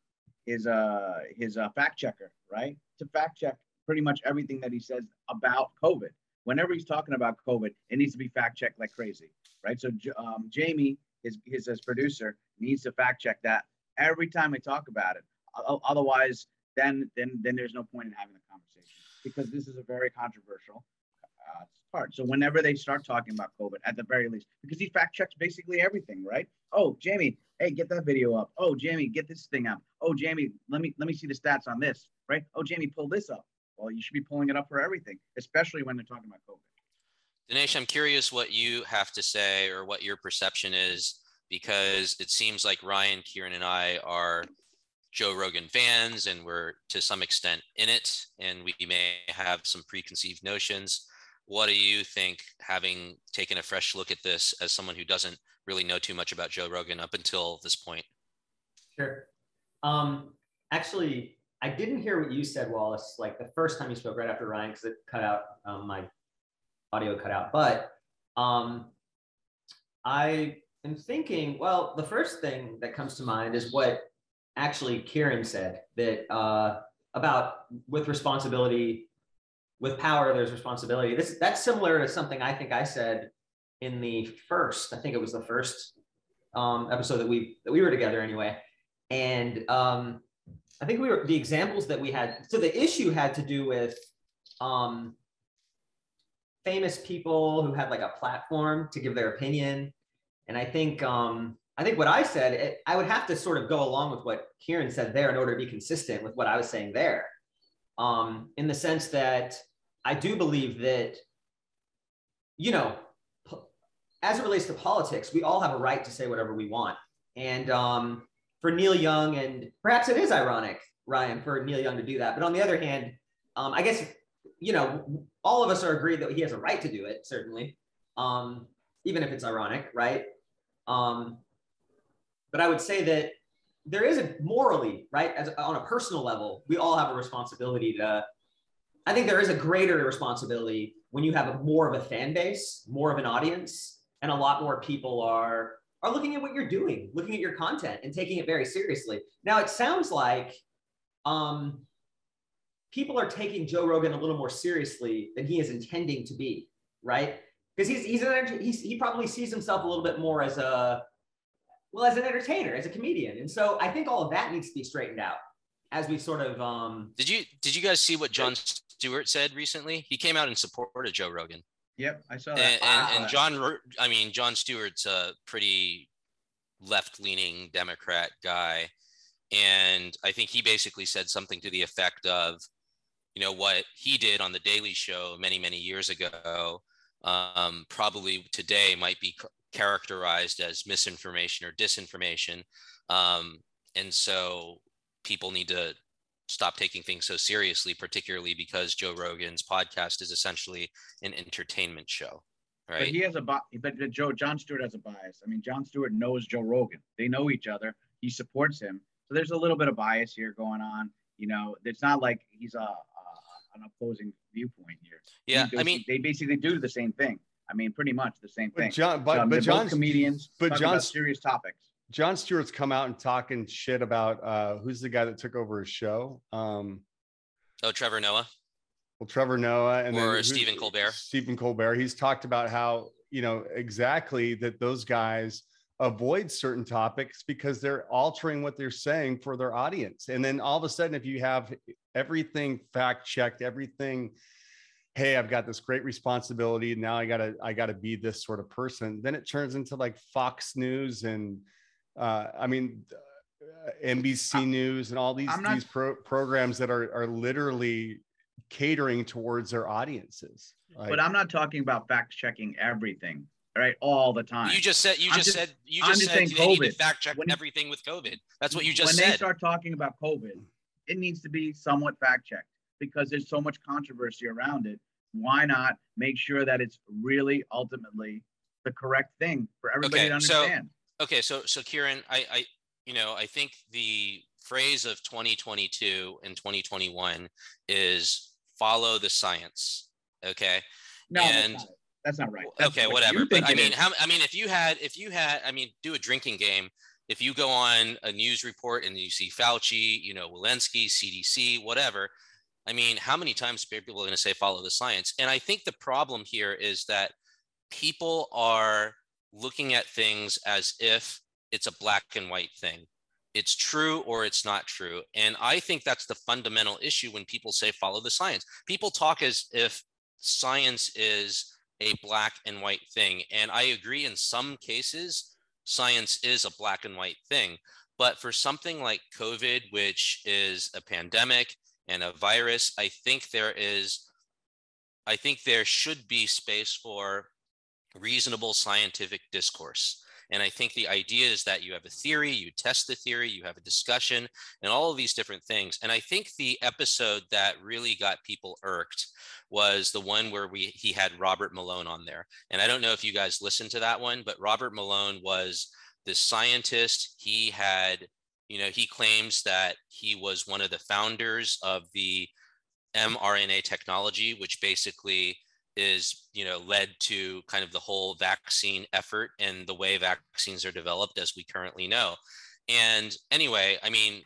his uh his uh, fact checker, right? To fact check pretty much everything that he says about COVID. Whenever he's talking about COVID, it needs to be fact checked like crazy, right? So um, Jamie, his his as producer, needs to fact check that every time we talk about it. Otherwise, then then then there's no point in having the conversation because this is a very controversial uh, part. So whenever they start talking about COVID, at the very least, because he fact checks basically everything, right? Oh, Jamie, hey, get that video up. Oh, Jamie, get this thing up. Oh, Jamie, let me let me see the stats on this, right? Oh, Jamie, pull this up. Well, you should be pulling it up for everything, especially when they're talking about COVID. Danesh, I'm curious what you have to say or what your perception is, because it seems like Ryan, Kiran, and I are Joe Rogan fans and we're to some extent in it and we may have some preconceived notions. What do you think, having taken a fresh look at this as someone who doesn't really know too much about Joe Rogan up until this point? Sure. Um, actually, I didn't hear what you said, Wallace, like the first time you spoke right after Ryan, because it cut out, um, my audio cut out. But um, I am thinking, well, the first thing that comes to mind is what actually Kiran said that uh, about with responsibility, with power, there's responsibility. This that's similar to something I think I said in the first. I think it was the first um, episode that we that we were together anyway, and um, I think we were the examples that we had. So the issue had to do with um, famous people who had like a platform to give their opinion, and I think um, I think what I said it, I would have to sort of go along with what Kiran said there in order to be consistent with what I was saying there, um, in the sense that I do believe that you know as it relates to politics, we all have a right to say whatever we want. And um, for Neil Young, and perhaps it is ironic, Ryan, for Neil Young to do that. But on the other hand, um, I guess, you know, all of us are agreed that he has a right to do it, certainly, um, even if it's ironic, right? Um, but I would say that there is a morally, right, as on a personal level, we all have a responsibility to. I think there is a greater responsibility when you have a, more of a fan base, more of an audience, and a lot more people are are looking at what you're doing, looking at your content and taking it very seriously. Now it sounds like um, people are taking Joe Rogan a little more seriously than he is intending to be, right? Because he's he's, an, he's he probably sees himself a little bit more as a well as an entertainer, as a comedian, and so I think all of that needs to be straightened out as we sort of. Um, did you did you guys see what Jon Stewart said recently? He came out in support of Joe Rogan. Yep, I saw that. And, and, and Jon, I mean, Jon Stewart's a pretty left-leaning Democrat guy, and I think he basically said something to the effect of, you know, what he did on the Daily Show many, many years ago, um, probably today might be characterized as misinformation or disinformation, um, and so people need to stop taking things so seriously, particularly because Joe Rogan's podcast is essentially an entertainment show. Right. But he has a but Joe Jon Stewart has a bias. I mean, Jon Stewart knows Joe Rogan. They know each other. He supports him. So there's a little bit of bias here going on. You know, it's not like he's a, a an opposing viewpoint here. Yeah, I mean, they basically do the same thing. I mean, pretty much the same thing. But Jon, but, um, but Jon, comedians, but Jon serious topics. Jon Stewart's come out and talking shit about uh, who's the guy that took over his show. Um, oh, Trevor Noah. Well, Trevor Noah and or Stephen Colbert. Stephen Colbert. He's talked about how you know exactly that those guys avoid certain topics because they're altering what they're saying for their audience. And then all of a sudden, if you have everything fact checked, everything, hey, I've got this great responsibility. Now I gotta I gotta be this sort of person. Then it turns into like Fox News and uh, I mean, uh, NBC News and all these not, these pro- programs that are are literally catering towards their audiences. Like, but I'm not talking about fact checking everything, right? All the time. You just said you just, just, said you just, just said you need to fact check when, everything with COVID. That's what you just when said. When they start talking about COVID, it needs to be somewhat fact checked because there's so much controversy around it. Why not make sure that it's really ultimately the correct thing for everybody okay, to understand? So- okay so so kiran i i you know i think the phrase of 2022 and 2021 is follow the science okay? No and that's not, that's not right. That's okay whatever but i mean how i mean if you had if you had i mean do a drinking game. If you go on a news report and you see fauci you know walensky cdc whatever i mean how many times people are going to say follow the science? And i think the problem here is that people are looking at things as if it's a black and white thing. It's true or it's not true. And I think that's the fundamental issue when people say follow the science. People talk as if science is a black and white thing. And I agree in some cases, science is a black and white thing. But for something like COVID, which is a pandemic and a virus, I think there is, I think there should be space for reasonable scientific discourse. And I think the idea is that you have a theory, you test the theory, you have a discussion, and all of these different things. And I think the episode that really got people irked was the one where we he had Robert Malone on there. And I don't know if you guys listened to that one, but Robert Malone was this scientist. He had, you know, he claims that he was one of the founders of the mRNA technology, which basically is you know led to kind of the whole vaccine effort and the way vaccines are developed as we currently know. And anyway i mean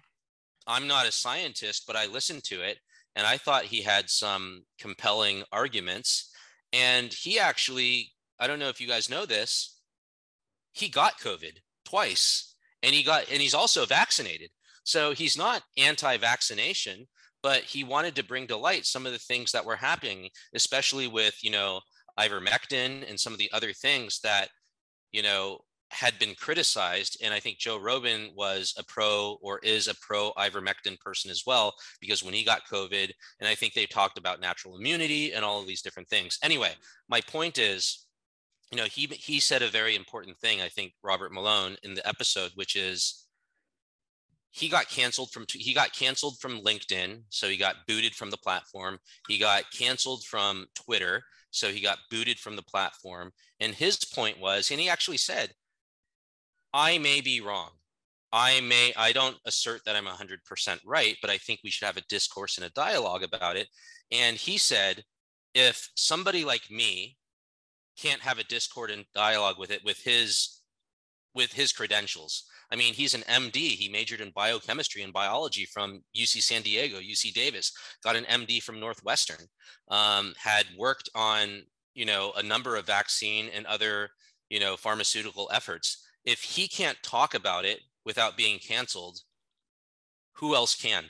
i'm not a scientist but i listened to it and i thought he had some compelling arguments. And he actually i don't know if you guys know this he got covid twice and he got and he's also vaccinated. So he's not anti-vaccination but he wanted to bring to light some of the things that were happening especially with you know ivermectin and some of the other things that you know had been criticized. And i think joe rogan was a pro or is a pro ivermectin person as well because when he got covid and i think they talked about natural immunity and all of these different things. Anyway my point is you know he he said a very important thing i think robert malone in the episode which is he got canceled from he got canceled from linkedin so he got booted from the platform. He got canceled from twitter so he got booted from the platform. And his point was and he actually said i may be wrong. I may i don't assert that i'm 100% right but i think we should have a discourse and a dialogue about it. And he said if somebody like me can't have a discord and dialogue with it with his with his credentials. I mean, he's an MD. He majored in biochemistry and biology from UC San Diego, UC Davis. Got an MD from Northwestern. Um, had worked on you know a number of vaccine and other you know pharmaceutical efforts. If he can't talk about it without being canceled, who else can?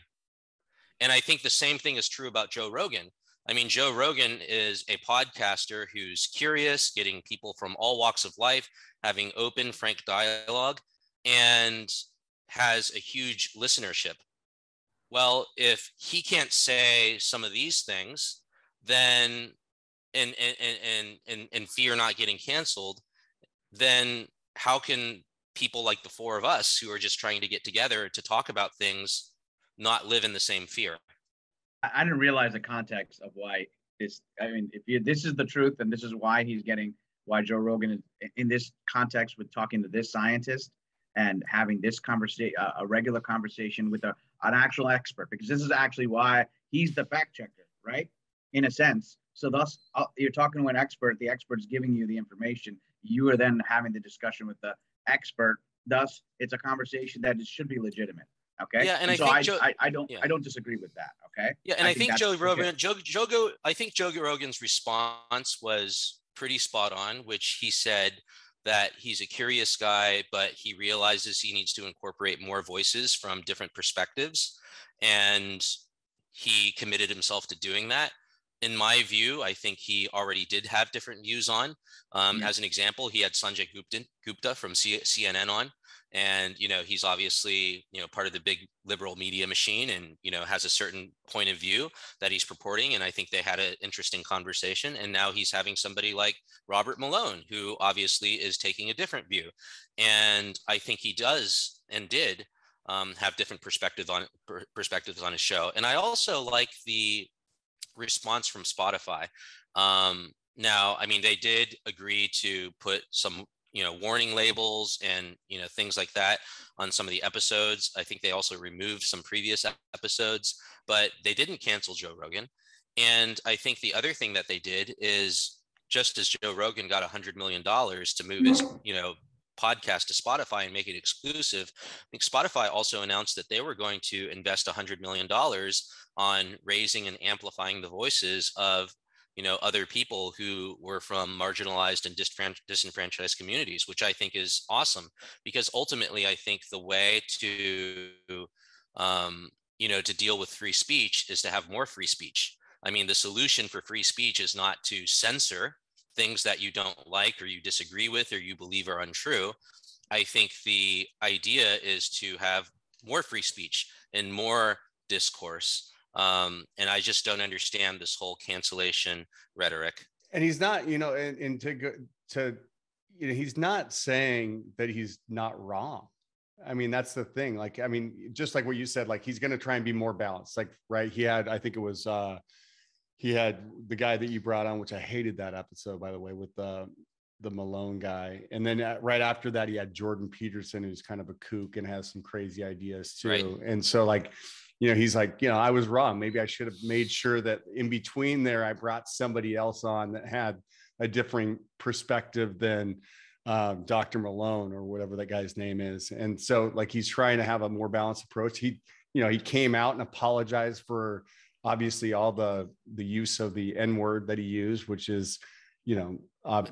And I think the same thing is true about Joe Rogan. I mean, Joe Rogan is a podcaster who's curious, getting people from all walks of life, having open, frank dialogue, and has a huge listenership. Well, if he can't say some of these things, then and and and and, and fear not getting canceled, then how can people like the four of us who are just trying to get together to talk about things not live in the same fear? I didn't realize the context of why this. I mean, if you, this is the truth, and this is why he's getting why Joe Rogan is in this context with talking to this scientist and having this conversation, uh, a regular conversation with a, an actual expert, because this is actually why he's the fact checker, right? In a sense. So thus, uh, you're talking to an expert. The expert's giving you the information. You are then having the discussion with the expert. Thus, it's a conversation that should be legitimate. Okay. Yeah, and, and I so think I, Joe, I, I, don't yeah. I don't disagree with that. Okay. Yeah, and I, I think, think Joe Rogan, Joe, Joe, I think Joe Rogan's response was pretty spot on, which he said that he's a curious guy, but he realizes he needs to incorporate more voices from different perspectives, and he committed himself to doing that. In my view, I think he already did have different views on. Um, yeah. As an example, he had Sanjay Gupta, Gupta from C- CNN on, and you know he's obviously you know part of the big liberal media machine and you know has a certain point of view that he's purporting and i think they had an interesting conversation. And now he's having somebody like robert malone who obviously is taking a different view. And i think he does and did um, have different perspectives on perspectives on his show. And i also like the response from spotify. Um, now i mean they did agree to put some you know warning labels and you know things like that on some of the episodes. I think they also removed some previous episodes but they didn't cancel joe rogan. And i think the other thing that they did is just as joe rogan got 100 million dollars to move his mm-hmm. you know podcast to spotify and make it exclusive i think spotify also announced that they were going to invest 100 million dollars on raising and amplifying the voices of you know other people who were from marginalized and disenfranchised communities which i think is awesome because ultimately i think the way to um, you know to deal with free speech is to have more free speech. I mean the solution for free speech is not to censor things that you don't like or you disagree with or you believe are untrue. I think the idea is to have more free speech and more discourse um, and I just don't understand this whole cancellation rhetoric. And he's not, you know, and, and to go to, you know, he's not saying that he's not wrong. I mean, that's the thing. Like, I mean, just like what you said, like he's going to try and be more balanced. Like, right. He had, I think it was, uh, he had the guy that you brought on, which I hated that episode, by the way, with the, the Malone guy. And then uh, right after that, he had Jordan Peterson, who's kind of a kook and has some crazy ideas too. Right. And so, like, you know, he's like, you know, I was wrong. Maybe I should have made sure that in between there, I brought somebody else on that had a different perspective than um, Dr. Malone or whatever that guy's name is. And so, like, he's trying to have a more balanced approach. He, you know, he came out and apologized for obviously all the the use of the N word that he used, which is, you know, uh,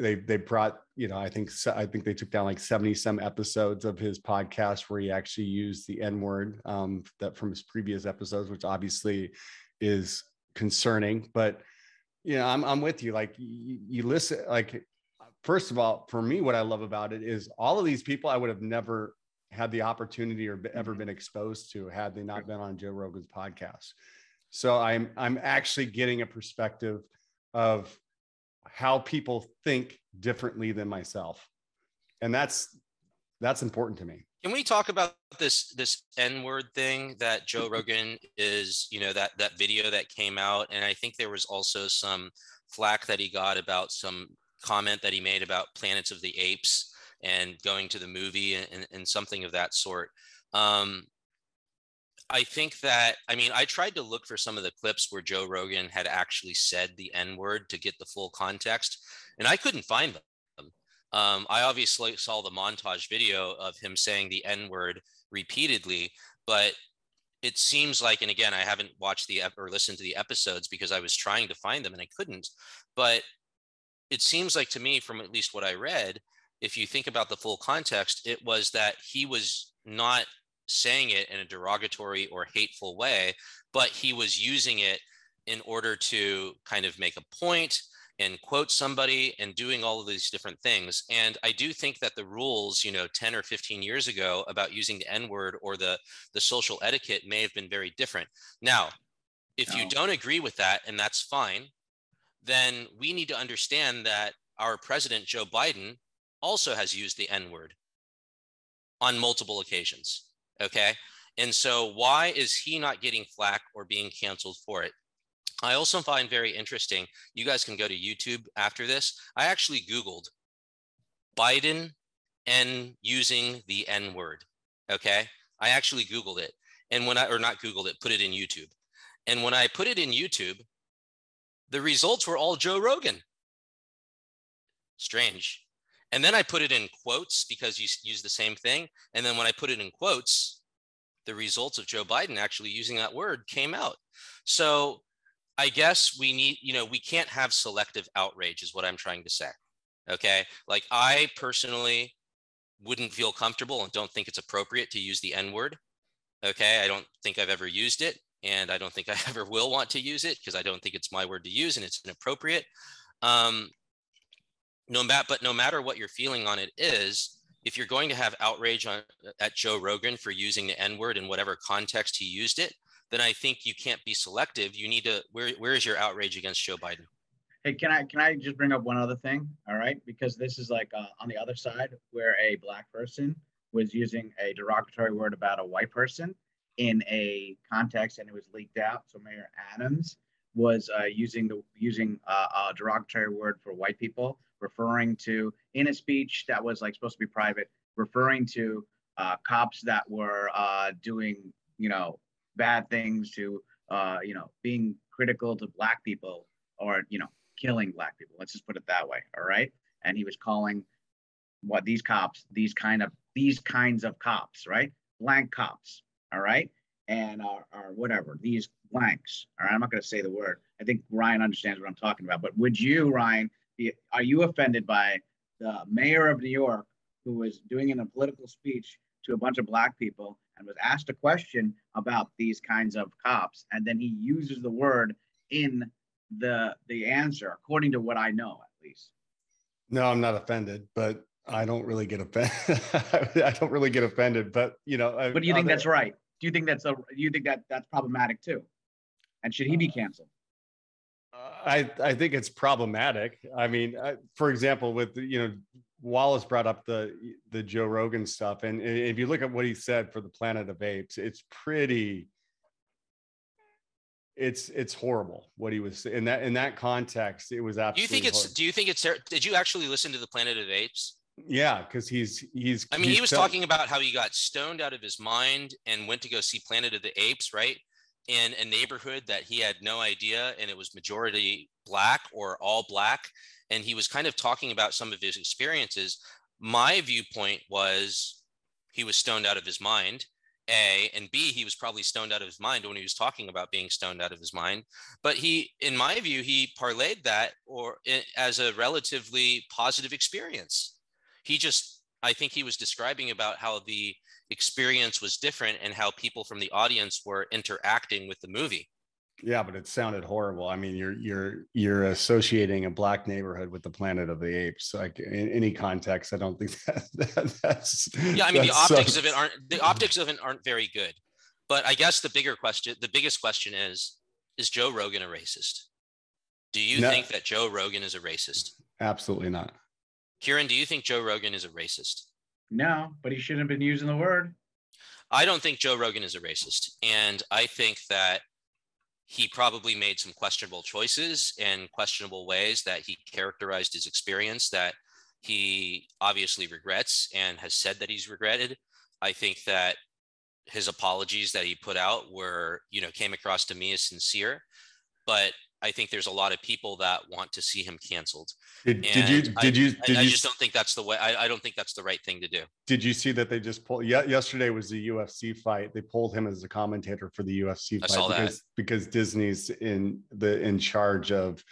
they they brought you know I think I think they took down like seventy some episodes of his podcast where he actually used the N word um, that from his previous episodes, which obviously is concerning. But you know, I'm I'm with you. Like you, you listen, like first of all, for me, what I love about it is all of these people I would have never had the opportunity or ever been exposed to had they not been on Joe Rogan's podcast. So I'm I'm actually getting a perspective of how people think differently than myself. And that's that's important to me. Can we talk about this this N word thing that Joe [LAUGHS] Rogan is, you know, that that video that came out, and I think there was also some flack that he got about some comment that he made about Planets of the Apes and going to the movie and, and something of that sort. Um, I think that, I mean, I tried to look for some of the clips where Joe Rogan had actually said the N word to get the full context, and I couldn't find them. Um, I obviously saw the montage video of him saying the N word repeatedly, but it seems like, and again, I haven't watched the or listened to the episodes because I was trying to find them and I couldn't. But it seems like to me, from at least what I read, if you think about the full context, it was that he was not saying it in a derogatory or hateful way, but he was using it in order to kind of make a point and quote somebody and doing all of these different things. And I do think that the rules, you know, 10 or 15 years ago about using the N word or the, the social etiquette may have been very different. Now, if no. you don't agree with that, and that's fine, then we need to understand that our president, Joe Biden, also has used the N word on multiple occasions. Okay. And so, why is he not getting flack or being canceled for it? I also find very interesting. You guys can go to YouTube after this. I actually Googled Biden and using the N word. Okay. I actually Googled it. And when I, or not Googled it, put it in YouTube. And when I put it in YouTube, the results were all Joe Rogan. Strange. And then I put it in quotes because you use the same thing. And then when I put it in quotes, the results of Joe Biden actually using that word came out. So I guess we need, you know, we can't have selective outrage, is what I'm trying to say. Okay. Like I personally wouldn't feel comfortable and don't think it's appropriate to use the N word. Okay. I don't think I've ever used it. And I don't think [LAUGHS] I ever will want to use it because I don't think it's my word to use and it's inappropriate. Um, no matter, but no matter what your feeling on it is, if you're going to have outrage on at Joe Rogan for using the N word in whatever context he used it, then I think you can't be selective. You need to. Where where is your outrage against Joe Biden? Hey, can I can I just bring up one other thing? All right, because this is like uh, on the other side where a black person was using a derogatory word about a white person in a context, and it was leaked out. So Mayor Adams was uh, using the using uh, a derogatory word for white people referring to in a speech that was like supposed to be private, referring to uh, cops that were uh, doing, you know, bad things to, uh, you know, being critical to black people or, you know, killing black people. Let's just put it that way. All right. And he was calling what these cops, these kind of, these kinds of cops, right? Blank cops. All right. And or, or whatever, these blanks. All right. I'm not going to say the word. I think Ryan understands what I'm talking about. But would you, Ryan, are you offended by the mayor of New York who was doing in a political speech to a bunch of black people and was asked a question about these kinds of cops and then he uses the word in the the answer according to what I know at least. No, I'm not offended, but I don't really get offended. [LAUGHS] I don't really get offended, but you know. But do you think that's right? Do you think that's a? Do you think that that's problematic too? And should he be uh, canceled? I I think it's problematic. I mean, I, for example, with you know Wallace brought up the the Joe Rogan stuff, and if you look at what he said for the Planet of Apes, it's pretty. It's it's horrible what he was in that in that context. It was absolutely. Do you think it's? Horrible. Do you think it's? Did you actually listen to the Planet of Apes? Yeah, because he's he's. I mean, he's he was talking about how he got stoned out of his mind and went to go see Planet of the Apes, right? In a neighborhood that he had no idea and it was majority black or all black and he was kind of talking about some of his experiences my viewpoint was he was stoned out of his mind A and B, he was probably stoned out of his mind when he was talking about being stoned out of his mind. But he, in my view, he parlayed that or eh, as a relatively positive experience. He just, I think he was describing about how the experience was different and how people from the audience were interacting with the movie. Yeah, but it sounded horrible. I mean, you're you're you're associating a black neighborhood with the Planet of the Apes. Like in any context, I don't think [LAUGHS] that, that that's. Yeah, I mean, the optics of it aren't the [LAUGHS] optics of it aren't very good. But I guess the bigger question, the biggest question is: Is Joe Rogan a racist? Do you no. think that Joe Rogan is a racist? Absolutely not. Kiran, do you think Joe Rogan is a racist? No, but he shouldn't have been using the word. I don't think Joe Rogan is a racist, and I think that he probably made some questionable choices and questionable ways that he characterized his experience that he obviously regrets and has said that he's regretted. I think that his apologies that he put out were, you know, came across to me as sincere, but I think there's a lot of people that want to see him canceled. Did, did you? Did I, you? Did I, you? I just don't think that's the way. I, I, don't think that's the right thing to do. Did you see that they just pulled? Yeah, yesterday was the UFC fight. They pulled him as a commentator for the UFC fight because that. because Disney's in the in charge of.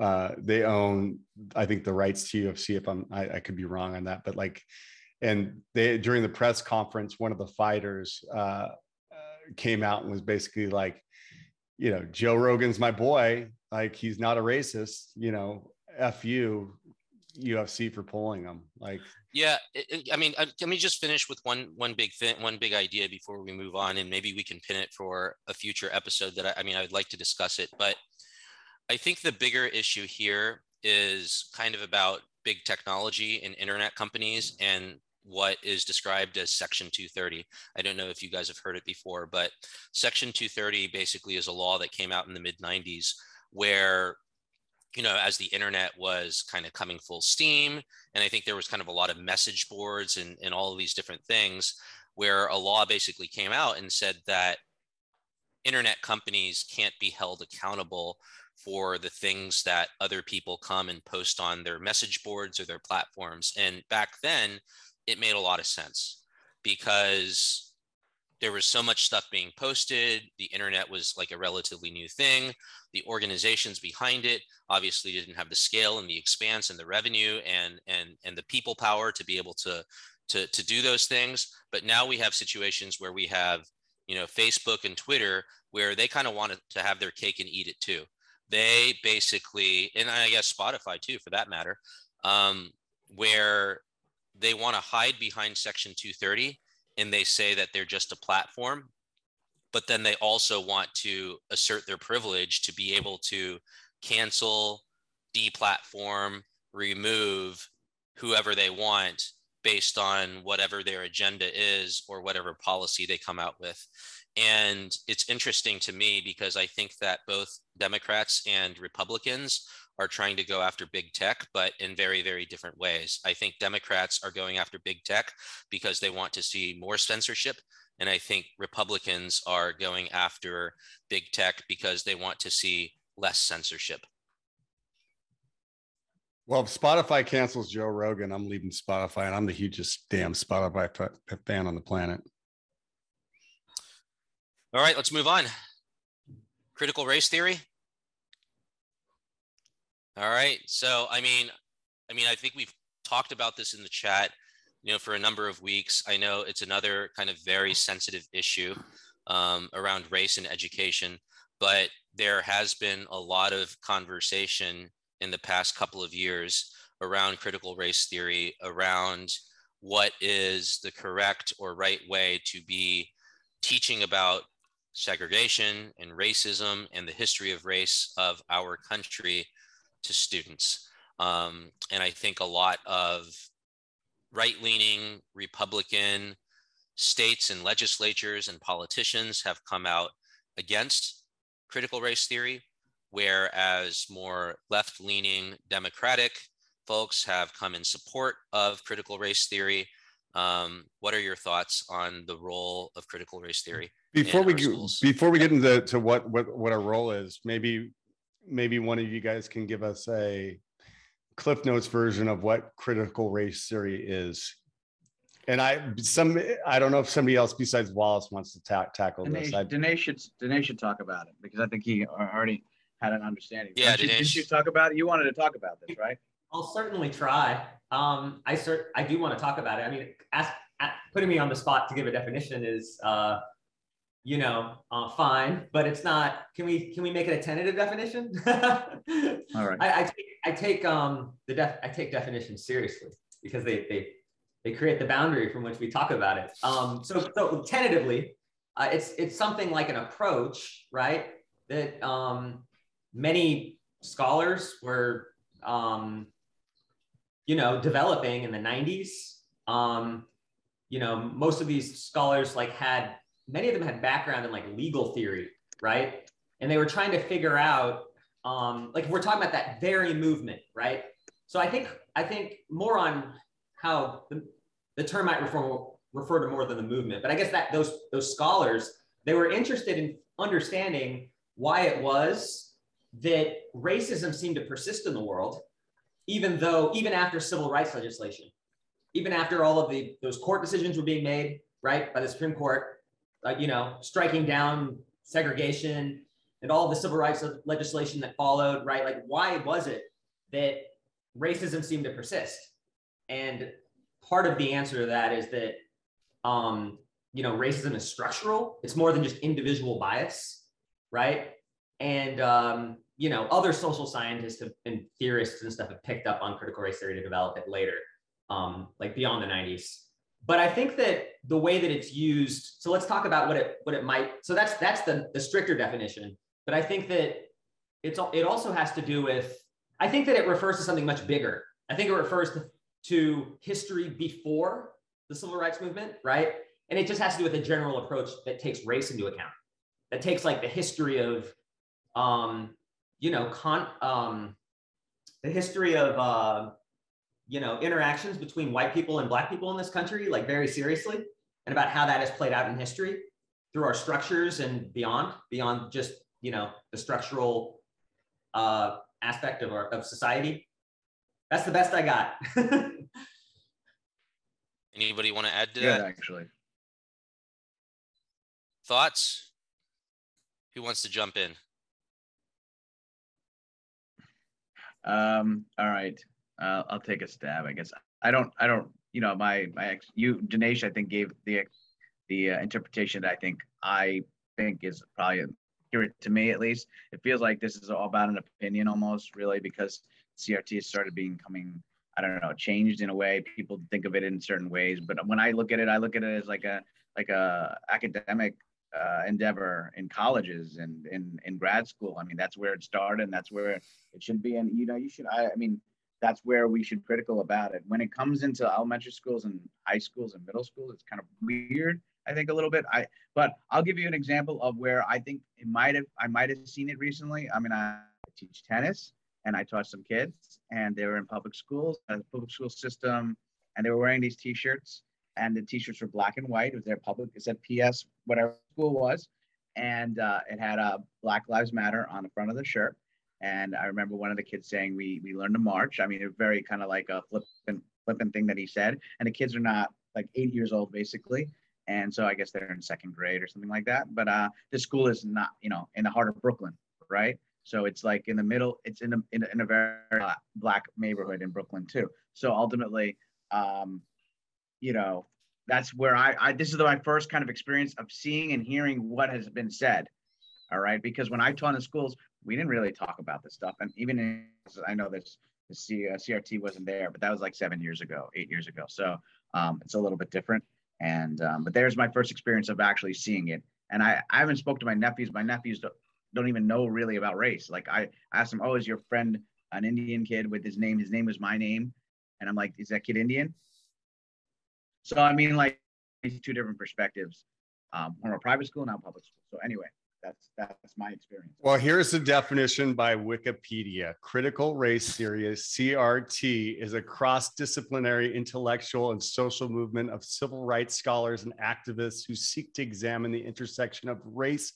Uh, they own, I think, the rights to UFC. If I'm, I, I could be wrong on that, but like, and they during the press conference, one of the fighters uh, uh, came out and was basically like you know, Joe Rogan's my boy. Like he's not a racist, you know, F you UFC for pulling him. Like, yeah, I mean, uh, let me just finish with one one big thing, one big idea before we move on, and maybe we can pin it for a future episode. That I, I mean, I would like to discuss it, but I think the bigger issue here is kind of about big technology and internet companies and what is described as Section 230. I don't know if you guys have heard it before, but Section 230 basically is a law that came out in the mid 90s where you know, as the internet was kind of coming full steam, and I think there was kind of a lot of message boards and, and all of these different things, where a law basically came out and said that internet companies can't be held accountable for the things that other people come and post on their message boards or their platforms. And back then, it made a lot of sense because there was so much stuff being posted. The internet was like a relatively new thing. The organizations behind it obviously didn't have the scale and the expanse and the revenue and and and the people power to be able to to to do those things. But now we have situations where we have you know Facebook and Twitter where they kind of wanted to have their cake and eat it too. They basically, and I guess Spotify too, for that matter, um, where they want to hide behind Section 230 and they say that they're just a platform, but then they also want to assert their privilege to be able to cancel, deplatform, remove whoever they want based on whatever their agenda is or whatever policy they come out with. And it's interesting to me because I think that both Democrats and Republicans are trying to go after big tech, but in very, very different ways. I think Democrats are going after big tech because they want to see more censorship. And I think Republicans are going after big tech because they want to see less censorship. Well, if Spotify cancels Joe Rogan, I'm leaving Spotify, and I'm the hugest damn Spotify fan on the planet. All right, let's move on. Critical race theory. All right. So, I mean, I mean, I think we've talked about this in the chat, you know, for a number of weeks. I know it's another kind of very sensitive issue um, around race and education, but there has been a lot of conversation in the past couple of years around critical race theory, around what is the correct or right way to be teaching about segregation and racism and the history of race of our country to students. Um, and I think a lot of right leaning Republican states and legislatures and politicians have come out against critical race theory, whereas more left leaning Democratic folks have come in support of critical race theory. Um, what are your thoughts on the role of critical race theory? Before we before we get into to what, what what our role is, maybe maybe one of you guys can give us a cliff notes version of what critical race theory is And I some I don't know if somebody else besides Wallace wants to ta- tackle Danesh, this. I, Danesh should Danesh should talk about it because I think he already had an understanding. Yeah, didn't you, didn't you talk about it? You wanted to talk about this, right? I'll certainly try. Um, I cert- I do want to talk about it. I mean, ask, a putting me on the spot to give a definition is, uh, you know, uh, fine, but it's not. Can we can we make it a tentative definition? [LAUGHS] All right. I, I take I take um the def I take definitions seriously because they they they create the boundary from which we talk about it. Um, so so tentatively, uh, it's it's something like an approach, right? That um, many scholars were um, you know developing in the 90s. Um, you know, most of these scholars like had many of them had background in like legal theory, right? And they were trying to figure out um, like we're talking about that very movement, right? So I think I think more on how the, the term might refer refer to more than the movement, but I guess that those those scholars they were interested in understanding why it was that racism seemed to persist in the world, even though even after civil rights legislation, even after all of the those court decisions were being made right by the Supreme Court, uh, you know, striking down segregation and all the civil rights legislation that followed, right? Like, why was it that racism seemed to persist? And part of the answer to that is that, um, you know, racism is structural. It's more than just individual bias, right? And um, you know, other social scientists have, and theorists and stuff have picked up on critical race theory to develop it later, um, like beyond the 90s. But I think that the way that it's used, so let's talk about what it what it might. So that's that's the the stricter definition. But I think that it's it also has to do with. I think that it refers to something much bigger. I think it refers to, to history before the civil rights movement, right? And it just has to do with a general approach that takes race into account. That takes like the history of, um, you know, con, um, the history of, uh, you know, interactions between white people and black people in this country, like very seriously, and about how that has played out in history through our structures and beyond, beyond just you know the structural uh, aspect of our of society. That's the best I got. [LAUGHS] Anybody want to add to Good, that? actually. Thoughts? Who wants to jump in? Um, all right. Uh, I'll take a stab, I guess. I don't, I don't, you know, my, my ex, you, Danesh, I think gave the, the uh, interpretation that I think, I think is probably accurate to me at least. It feels like this is all about an opinion almost really because CRT started becoming, I don't know, changed in a way. People think of it in certain ways, but when I look at it, I look at it as like a, like a academic uh, endeavor in colleges and in, in grad school. I mean, that's where it started and that's where it should be. And, you know, you should, I, I mean, that's where we should be critical about it. When it comes into elementary schools and high schools and middle schools, it's kind of weird, I think a little bit. I, but I'll give you an example of where I think it might have, I might have seen it recently. I mean, I teach tennis and I taught some kids and they were in public schools, a public school system, and they were wearing these t-shirts and the t-shirts were black and white. It was their public, it said PS, whatever school was. And uh, it had a Black Lives Matter on the front of the shirt. And I remember one of the kids saying, "We we learned to march." I mean, a very kind of like a flippant flippant thing that he said. And the kids are not like eight years old, basically. And so I guess they're in second grade or something like that. But uh, the school is not, you know, in the heart of Brooklyn, right? So it's like in the middle. It's in a in a, in a very uh, black neighborhood in Brooklyn too. So ultimately, um, you know, that's where I, I this is my first kind of experience of seeing and hearing what has been said. All right, because when I taught in schools, we didn't really talk about this stuff, and even in, I know this the C, uh, CRT wasn't there, but that was like seven years ago, eight years ago. So um, it's a little bit different. And um, but there's my first experience of actually seeing it. And I, I haven't spoke to my nephews. My nephews don't, don't even know really about race. Like I asked them, "Oh, is your friend an Indian kid with his name? His name was my name." And I'm like, "Is that kid Indian?" So I mean, like these two different perspectives um, from a private school now public school. So anyway, that's that's my experience. Well, here's the definition by Wikipedia. Critical race theory, CRT, is a cross-disciplinary intellectual and social movement of civil rights scholars and activists who seek to examine the intersection of race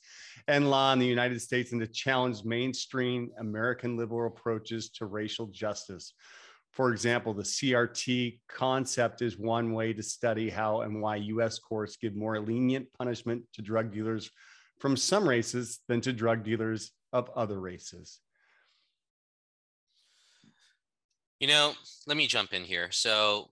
and law in the United States and to challenge mainstream American liberal approaches to racial justice. For example, the CRT concept is one way to study how and why US courts give more lenient punishment to drug dealers from some races than to drug dealers of other races. You know, let me jump in here. So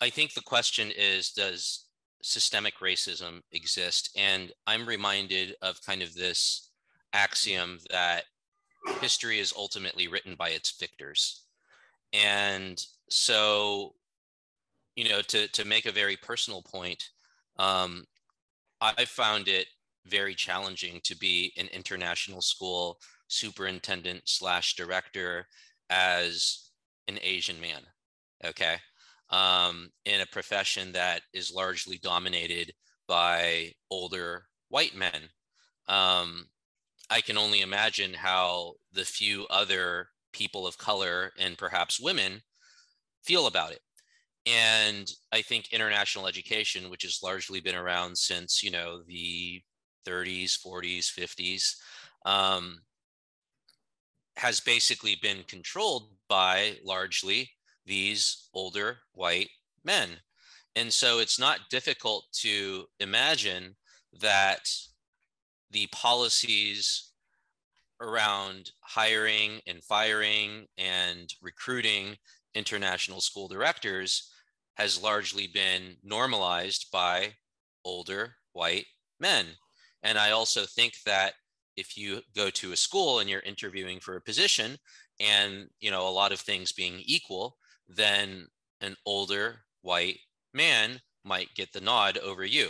I think the question is Does systemic racism exist? And I'm reminded of kind of this axiom that history is ultimately written by its victors. And so, you know, to, to make a very personal point, um, I found it very challenging to be an international school superintendent slash director as an Asian man. Okay. Um, in a profession that is largely dominated by older white men. Um, I can only imagine how the few other people of color and perhaps women feel about it. And I think international education, which has largely been around since, you know, the 30s, 40s, 50s, um, has basically been controlled by largely these older white men. And so it's not difficult to imagine that the policies around hiring and firing and recruiting international school directors has largely been normalized by older white men. And I also think that if you go to a school and you're interviewing for a position and you know a lot of things being equal, then an older white man might get the nod over you.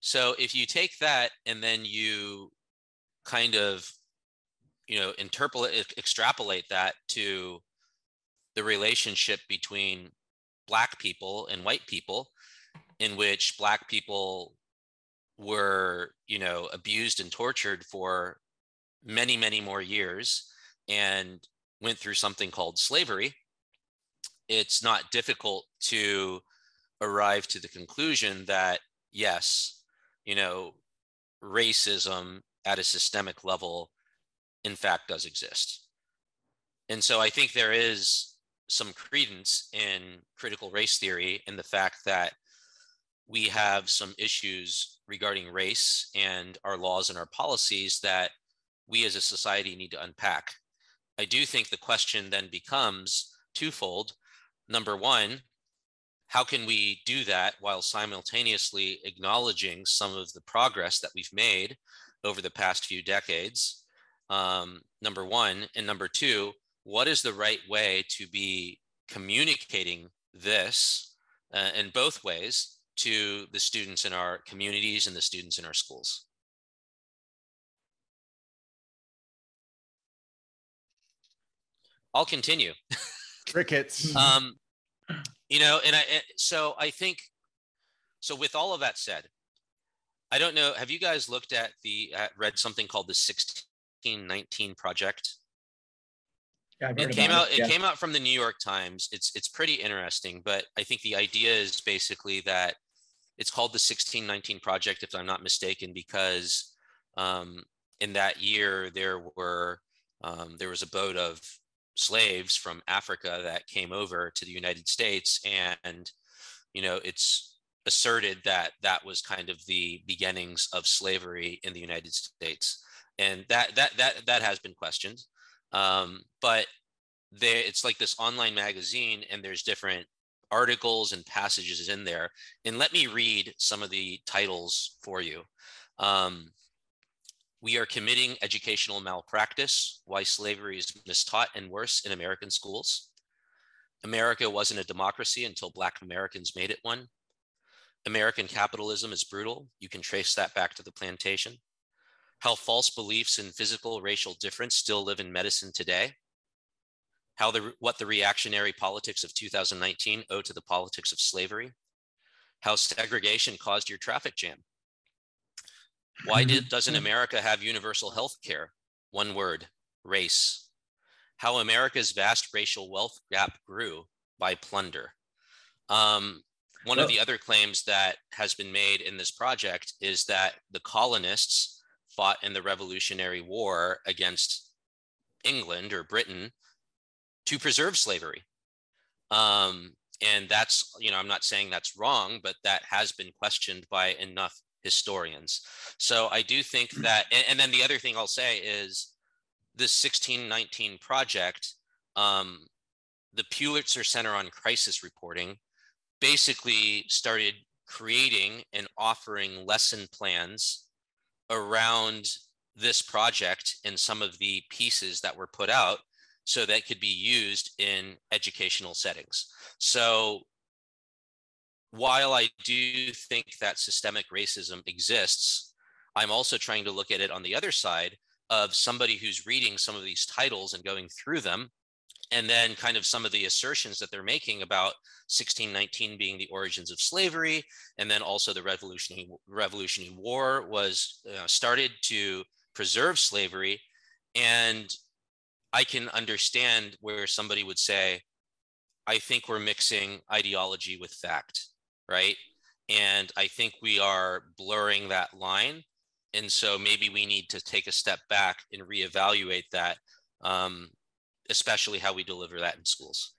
So if you take that and then you kind of you know interpolate extrapolate that to the relationship between black people and white people in which black people were you know abused and tortured for many many more years and went through something called slavery it's not difficult to arrive to the conclusion that yes you know racism at a systemic level in fact does exist. And so i think there is some credence in critical race theory in the fact that we have some issues regarding race and our laws and our policies that we as a society need to unpack. I do think the question then becomes twofold. Number one, how can we do that while simultaneously acknowledging some of the progress that we've made over the past few decades? Um, number one. And number two, what is the right way to be communicating this uh, in both ways to the students in our communities and the students in our schools. I'll continue. Crickets. [LAUGHS] um, you know, and I so I think so. With all of that said, I don't know. Have you guys looked at the at, read something called the sixteen nineteen project? Yeah, it came out. It, yeah. came out from the New York Times. It's it's pretty interesting, but I think the idea is basically that it's called the 1619 Project, if I'm not mistaken, because um, in that year there were um, there was a boat of slaves from Africa that came over to the United States, and you know it's asserted that that was kind of the beginnings of slavery in the United States, and that that that that has been questioned. Um, but there, it's like this online magazine, and there's different articles and passages in there. And let me read some of the titles for you. Um, we are committing educational malpractice, why slavery is mistaught and worse in American schools. America wasn't a democracy until Black Americans made it one. American capitalism is brutal. You can trace that back to the plantation. How false beliefs in physical racial difference still live in medicine today how the, what the reactionary politics of 2019 owe to the politics of slavery, how segregation caused your traffic jam. Why did, doesn't America have universal health care? One word, race. How America's vast racial wealth gap grew by plunder. Um, one of the other claims that has been made in this project is that the colonists fought in the Revolutionary War against England or Britain to preserve slavery. Um, and that's, you know, I'm not saying that's wrong, but that has been questioned by enough historians. So I do think that, and, and then the other thing I'll say is this 1619 project, um, the Pulitzer Center on Crisis Reporting basically started creating and offering lesson plans around this project and some of the pieces that were put out so that could be used in educational settings. So while I do think that systemic racism exists, I'm also trying to look at it on the other side of somebody who's reading some of these titles and going through them and then kind of some of the assertions that they're making about 1619 being the origins of slavery and then also the revolutionary revolutionary war was uh, started to preserve slavery. And i can understand where somebody would say i think we're mixing ideology with fact right? And i think we are blurring that line. And so maybe we need to take a step back and reevaluate that um, especially how we deliver that in schools.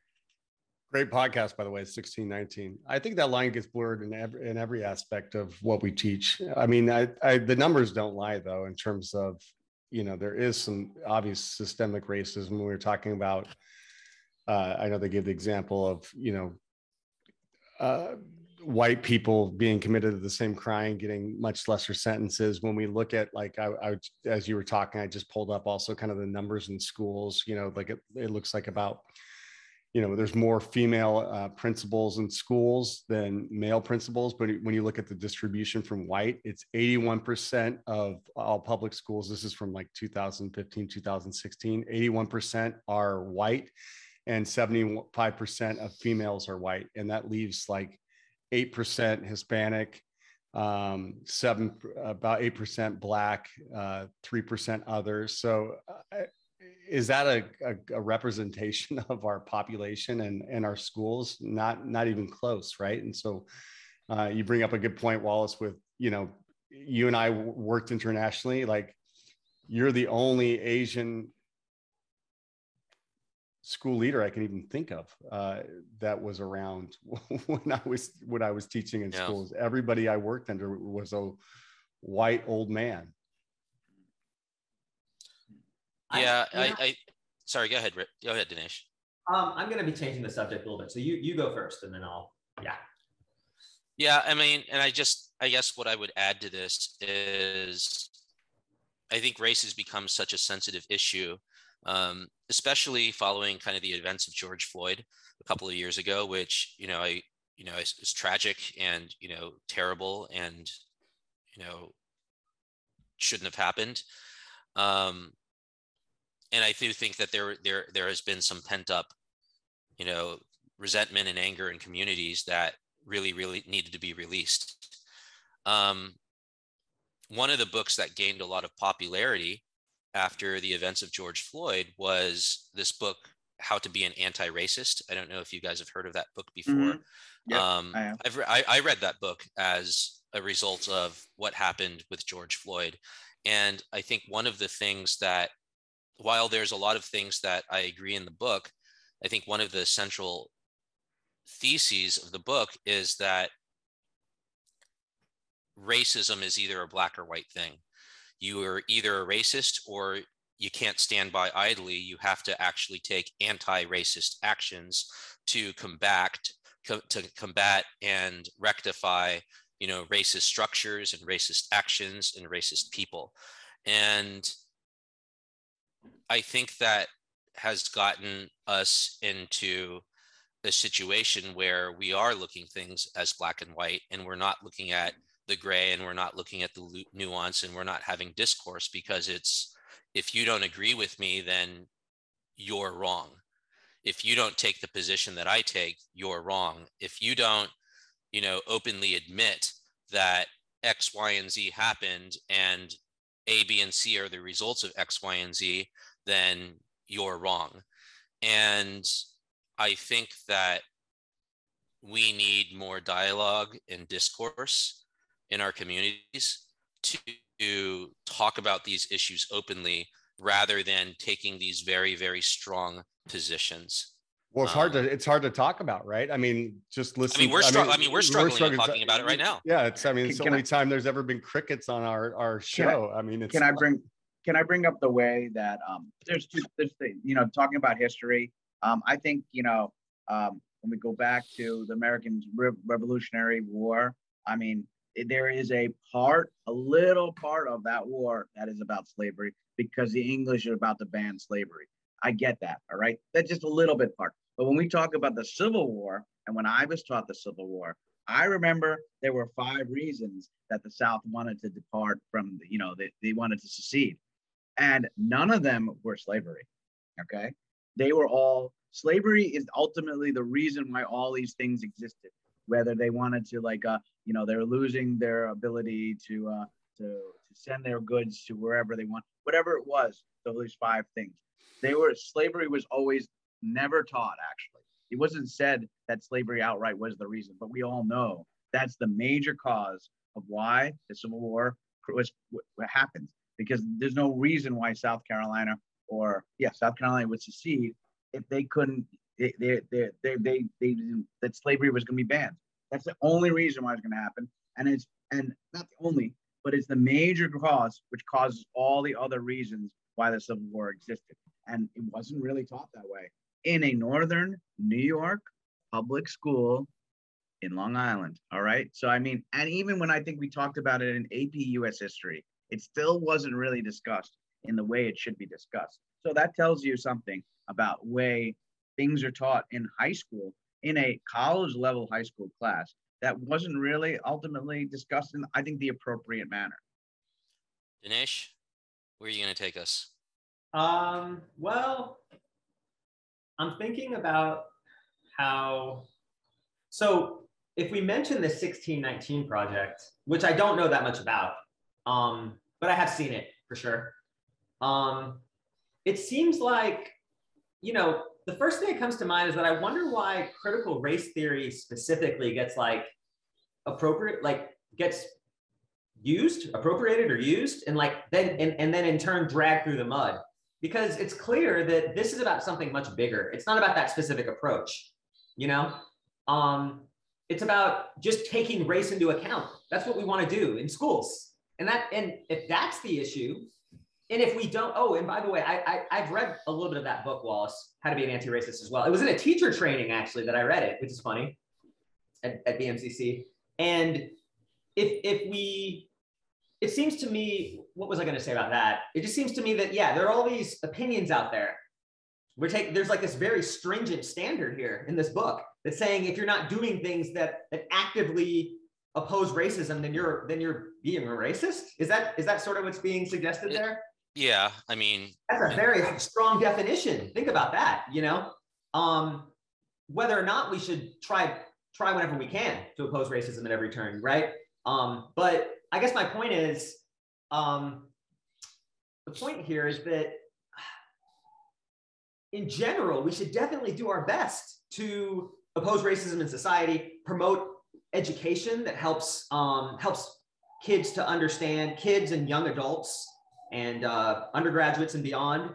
Great podcast, by the way, 1619. I think that line gets blurred in every, in every aspect of what we teach. I mean, I, I, the numbers don't lie, though, in terms of, you know, there is some obvious systemic racism. We were talking about, uh, I know they gave the example of, you know, uh, white people being committed to the same crime getting much lesser sentences. When we look at like I, I, as you were talking i just pulled up also kind of the numbers in schools you know like it, it looks like about you know there's more female uh, principals in schools than male principals. But when you look at the distribution from white it's 81% of all public schools. This is from like 2015 2016 81% are white and 75% of females are white. And that leaves like 8% Hispanic, um, seven, about 8% Black, uh, 3% others. So uh, is that a, a, a, representation [LAUGHS] of our population and, and our schools? Not, not even close, right? And so uh, you bring up a good point, Wallace, with, you know, you and I worked internationally, like you're the only Asian school leader I can even think of uh, that was around [LAUGHS] when I was when I was teaching in yeah. schools. Everybody I worked under was a white old man. Yeah, I, I, I sorry. Go ahead. Go ahead, Danesh. Um, I'm going to be changing the subject a little bit, so you you go first, and then I'll yeah. Yeah, I mean, and I just I guess what I would add to this is I think race has become such a sensitive issue um, especially following kind of the events of George Floyd a couple of years ago, which you know I you know is, tragic and you know terrible and you know shouldn't have happened. Um, and I do think that there there there has been some pent up, you know, resentment and anger in communities that really really needed to be released. Um, one of the books that gained a lot of popularity after the events of George Floyd was this book, How to Be an Anti-Racist. I don't know if you guys have heard of that book before. Mm-hmm. Yep, um, I, I've re- I, I read that book as a result of what happened with George Floyd. And I think one of the things that, while there's a lot of things that I agree in the book, I think one of the central theses of the book is that racism is either a black or white thing you are either a racist or you can't stand by idly. You have to actually take anti-racist actions to combat to combat and rectify you know racist structures and racist actions and racist people and i think that has gotten us into a situation where we are looking things as black and white and we're not looking at the gray and we're not looking at the nuance and we're not having discourse because it's if you don't agree with me then you're wrong. If you don't take the position that i take you're wrong. If you don't you know openly admit that x y and z happened and a b and c are the results of x y and z then you're wrong. And i think that we need more dialogue and discourse in our communities to talk about these issues openly rather than taking these very, very strong positions. Well, it's hard Um, to it's hard to talk about, right? I mean, just listen. I mean, we're str- I mean, we're struggling with talking about it right now. Yeah, it's. I mean, it's Can- the can only time there's ever been crickets on our our Can I- show. I, mean, it's. can I bring can I bring up the way that um there's two there's the, you know talking about history um I think you know um when we go back to the American Re- Revolutionary War I mean it- there is a part a little part of that war that is about slavery because the English are about to ban slavery I get that all right that's just a little bit part but when we talk about the Civil War and when I was taught the Civil War I remember there were five reasons that the South wanted to depart from, you know, they, they wanted to secede. And none of them were slavery. Okay. They were all, slavery is ultimately the reason why all these things existed. Whether they wanted to, like, uh, you know, they're losing their ability to, uh, to, to send their goods to wherever they want, whatever it was, those five things. They were, slavery was always never taught, actually. It wasn't said that slavery outright was the reason, but we all know that's the major cause of why the Civil War was what happened. Because there's no reason why South Carolina or yeah, South Carolina would secede if they couldn't. They they they they, they, they that slavery was going to be banned. That's the only reason why it's going to happen, and it's and not the only, but it's the major cause which causes all the other reasons why the Civil War existed, and it wasn't really taught that way in a northern New York public school in Long Island. All right. So, I mean, and even when I think we talked about it in AP US history, it still wasn't really discussed in the way it should be discussed. So, that tells you something about way things are taught in high school, in a college level high school class that wasn't really ultimately discussed in, I think, the appropriate manner. Danesh, where are you going to take us? Um, well, I'm thinking about how. So, if we mention the 1619 project, which I don't know that much about, um, but I have seen it for sure. Um, it seems like, you know, the first thing that comes to mind is that I wonder why critical race theory specifically gets like appropriate, like gets used, appropriated or used, and like then and, and then in turn dragged through the mud because it's clear that this is about something much bigger. It's not about that specific approach, you know? Um, it's about just taking race into account. That's what we want to do in schools. And that, and if that's the issue, and if we don't, oh, and by the way, I, I have read a little bit of that book, Wallace, How to Be an Anti-Racist as well. It was in a teacher training actually that I read it, which is funny at, at BMCC. And if if we it seems to me, what was I going to say about that? It just seems to me that, yeah, there are all these opinions out there. We're taking, there's like this very stringent standard here in this book that's saying if you're not doing things that, that actively oppose racism, then you're, then you're being a racist. Is that, is that sort of what's being suggested there? Yeah, I mean, That's a very strong definition. Think about that, you know? Um, whether or not we should try, try whenever we can to oppose racism at every turn, right? Um, but I guess my point is, um, the point here is that in general, we should definitely do our best to oppose racism in society, promote education that helps um, helps kids to understand, kids and young adults and uh, undergraduates and beyond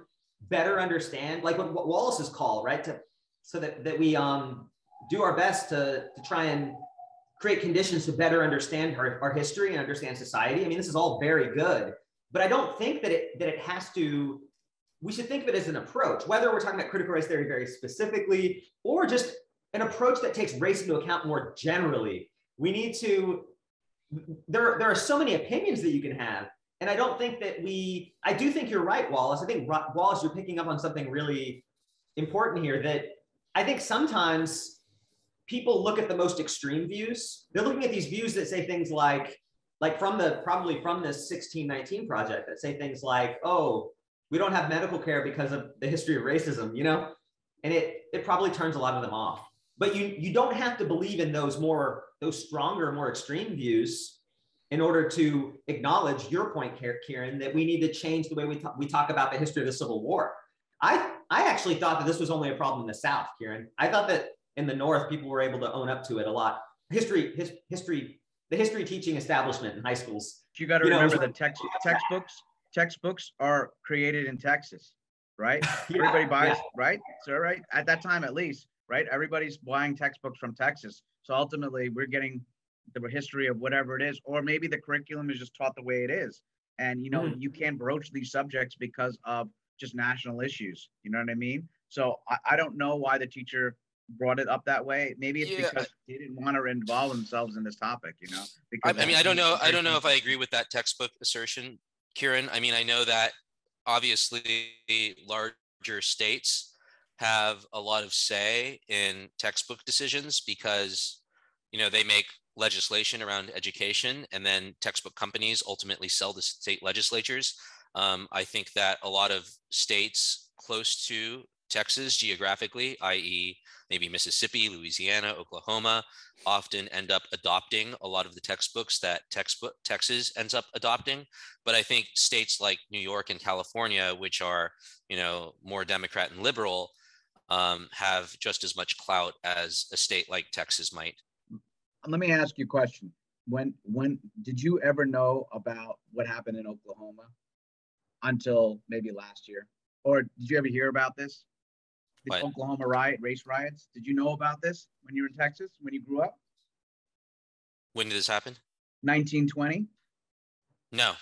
better understand, like what, what Wallace's call, right? To so that that we um, do our best to to try and create conditions to better understand our, our history and understand society. I mean, this is all very good, but I don't think that it that it has to. We should think of it as an approach, whether we're talking about critical race theory very specifically, or just an approach that takes race into account more generally. We need to. There, there are so many opinions that you can have, and I don't think that we. I do think you're right, Wallace. I think Wallace, you're picking up on something really important here. That I think sometimes people look at the most extreme views. They're looking at these views that say things like, like from the probably from this 1619 project that say things like, oh, we don't have medical care because of the history of racism, you know, and it it probably turns a lot of them off. But you you don't have to believe in those more those stronger, more extreme views in order to acknowledge your point, Kiran, that we need to change the way we talk, we talk about the history of the Civil War. I I actually thought that this was only a problem in the South, Kiran. I thought that in the North, people were able to own up to it a lot. History, his, history, the history teaching establishment in high schools. You got to You know, remember that text, textbooks textbooks are created in Texas. right? [LAUGHS] Yeah, Everybody buys, yeah. right? So, right at that time, at least, right? Everybody's buying textbooks from Texas. So ultimately, we're getting the history of whatever it is, or maybe the curriculum is just taught the way it is. And you know, Mhm. you can't broach these subjects because of just national issues. You know what I mean? So I, I don't know why the teacher brought it up that way. Maybe it's Yeah. because they didn't want to involve themselves in this topic. You know? I, I mean, I don't know. I don't know if I agree with that textbook assertion, Kiran. I mean, I know that obviously larger states have a lot of say in textbook decisions because, you know, they make legislation around education and then textbook companies ultimately sell to state legislatures. Um, I think that a lot of states close to Texas geographically, i.e., maybe Mississippi, Louisiana, Oklahoma, often end up adopting a lot of the textbooks that textbook Texas ends up adopting. But I think states like New York and California, which are you know more Democrat and liberal, um, have just as much clout as a state like Texas might. Let me ask you a question. When when did you ever know about what happened in Oklahoma until maybe last year? Or did you ever hear about this? The What? Oklahoma riot, race riots. Did you know about this when you were in Texas, when you grew up? When did this happen? 1920? No,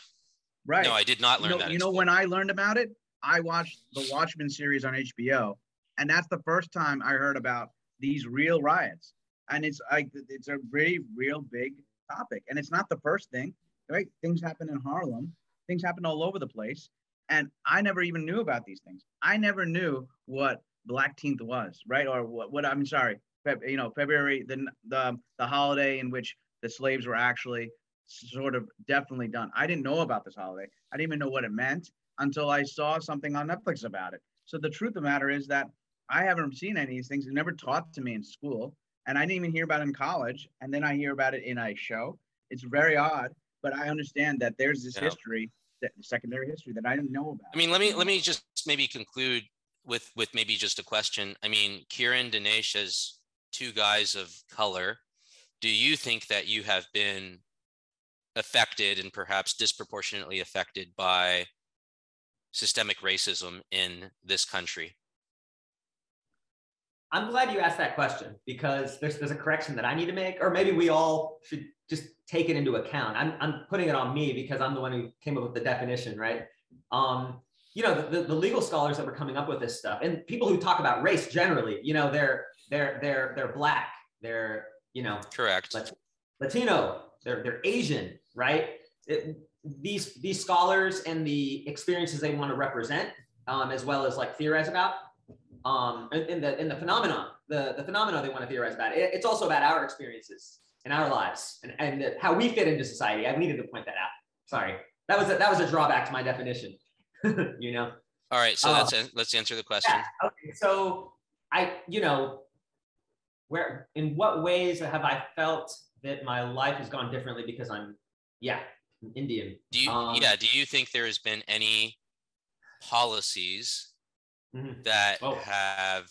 Right. no, I did not you learn know, that. you know when I learned about it, I watched the Watchmen series on HBO, and that's the first time I heard about these real riots. And it's like it's a very real big topic, and it's not the first thing. Right? Things happen in Harlem, things happen all over the place, and I never even knew about these things. I never knew what Blackteenth was, right? Or what? What I'm sorry, you know, February, the the the holiday in which the slaves were actually sort of definitely done. I didn't know about this holiday. I didn't even know what it meant until I saw something on Netflix about it. So the truth of the matter is that I haven't seen any of these things. It never taught to me in school, and I didn't even hear about it in college. And then I hear about it in a show. It's very odd, but I understand that there's this Yeah. history, that secondary history that I didn't know about. I mean, let me let me just maybe conclude with with maybe just a question. I mean, Kiran Danesh as two guys of color, do you think that you have been affected and perhaps disproportionately affected by systemic racism in this country? I'm glad you asked that question because there's there's a correction that I need to make, or maybe we all should just take it into account. I'm I'm putting it on me because I'm the one who came up with the definition, right? Um, you know, the, the, the legal scholars that were coming up with this stuff, and people who talk about race generally, you know, they're they're they're they're black, they're you know Correct. Latino, they're they're Asian, right? It- these these scholars and the experiences they want to represent, um, as well as like theorize about, um, in, in the in the phenomenon, the the phenomena they want to theorize about. It, it's also about our experiences and our lives and and how we fit into society. I needed to point that out. Sorry, that was a, that was a drawback to my definition. [LAUGHS] you know. All right. So Uh, let's let's answer the question. Yeah. Okay. So I, you know, where in what ways have I felt that my life has gone differently because I'm, yeah, I'm Indian. Do you Um, yeah, do you think there has been any policies Mhm. that Oh. have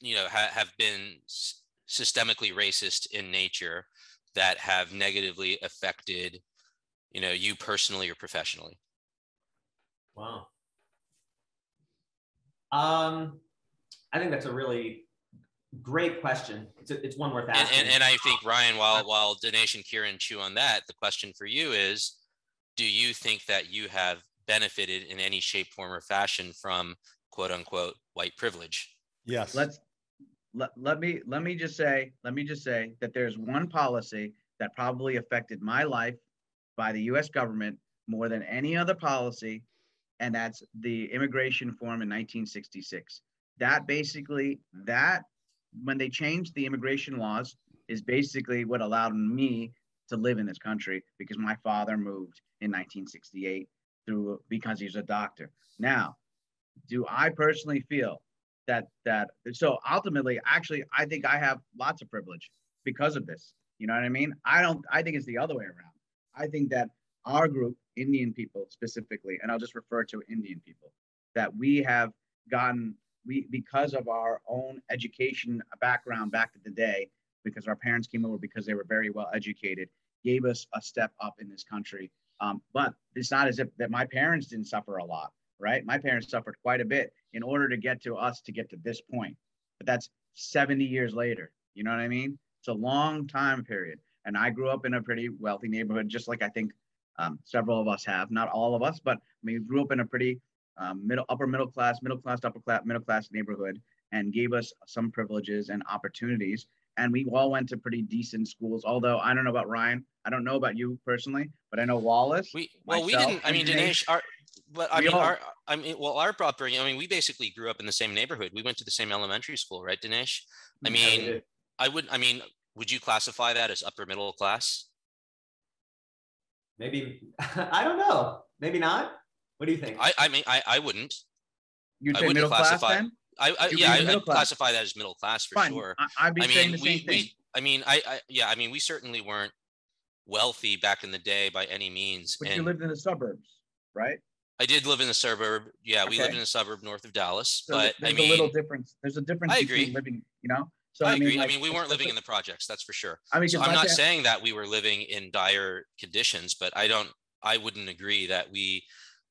you know ha- have been s- systemically racist in nature that have negatively affected you know you personally or professionally Wow. Um, I think that's a really great question. It's, a, it's one worth asking. and, and i think ryan while while danesh and kiran chew on that the question for you is do you think that you have benefited in any shape form or fashion from quote unquote white privilege. Yes. let's let, let me let me just say let me just say that there's one policy that probably affected my life by the US government more than any other policy and that's the immigration form in 1966 that basically that when they changed the immigration laws is basically what allowed me to live in this country because my father moved in 1968 through because he's a doctor. Now do i personally feel that that so ultimately actually i think i have lots of privilege because of this. You know what i mean? I don't i think it's the other way around. I think that our group indian people specifically and i'll just refer to indian people that we have gotten we because of our own education background back in the day because our parents came over because they were very well educated gave us a step up in this country um, but it's not as if that my parents didn't suffer a lot right? My parents suffered quite a bit in order to get to us to get to this point. But that's 70 years later. You know what I mean? It's a long time period. And I grew up in a pretty wealthy neighborhood, just like I think um, several of us have. Not all of us, but I mean, grew up in a pretty um, middle, upper middle class, middle class, upper class, middle class neighborhood, and gave us some privileges and opportunities. And we all went to pretty decent schools. Although I don't know about Ryan, I don't know about you personally, but I know Wallace. We well, we didn't. I mean, Danesh, our, but I mean, all, our, I mean, well, our upbringing. I mean, we basically grew up in the same neighborhood. We went to the same elementary school, right, Danesh? I mean, yeah, I would. I mean, would you classify that as upper middle class? Maybe [LAUGHS] I don't know. Maybe not. What do you think? I, I mean, I, I wouldn't. You'd say middle class then? I, I yeah, I, would classify that as middle class for Fine. sure. I, would be I mean, saying the we, same thing. We, I mean, I, I, yeah, I mean, we certainly weren't wealthy back in the day by any means. But and you lived in the suburbs, right? I did live in the suburb. Yeah, we lived in a suburb north of Dallas. So but there's I mean, a little difference. There's a difference I between agree. living, you know. So I, I, mean, agree. I mean, we weren't living in the projects, that's for sure. I mean, So I'm not saying that we were living in dire conditions, but I don't. I wouldn't agree that we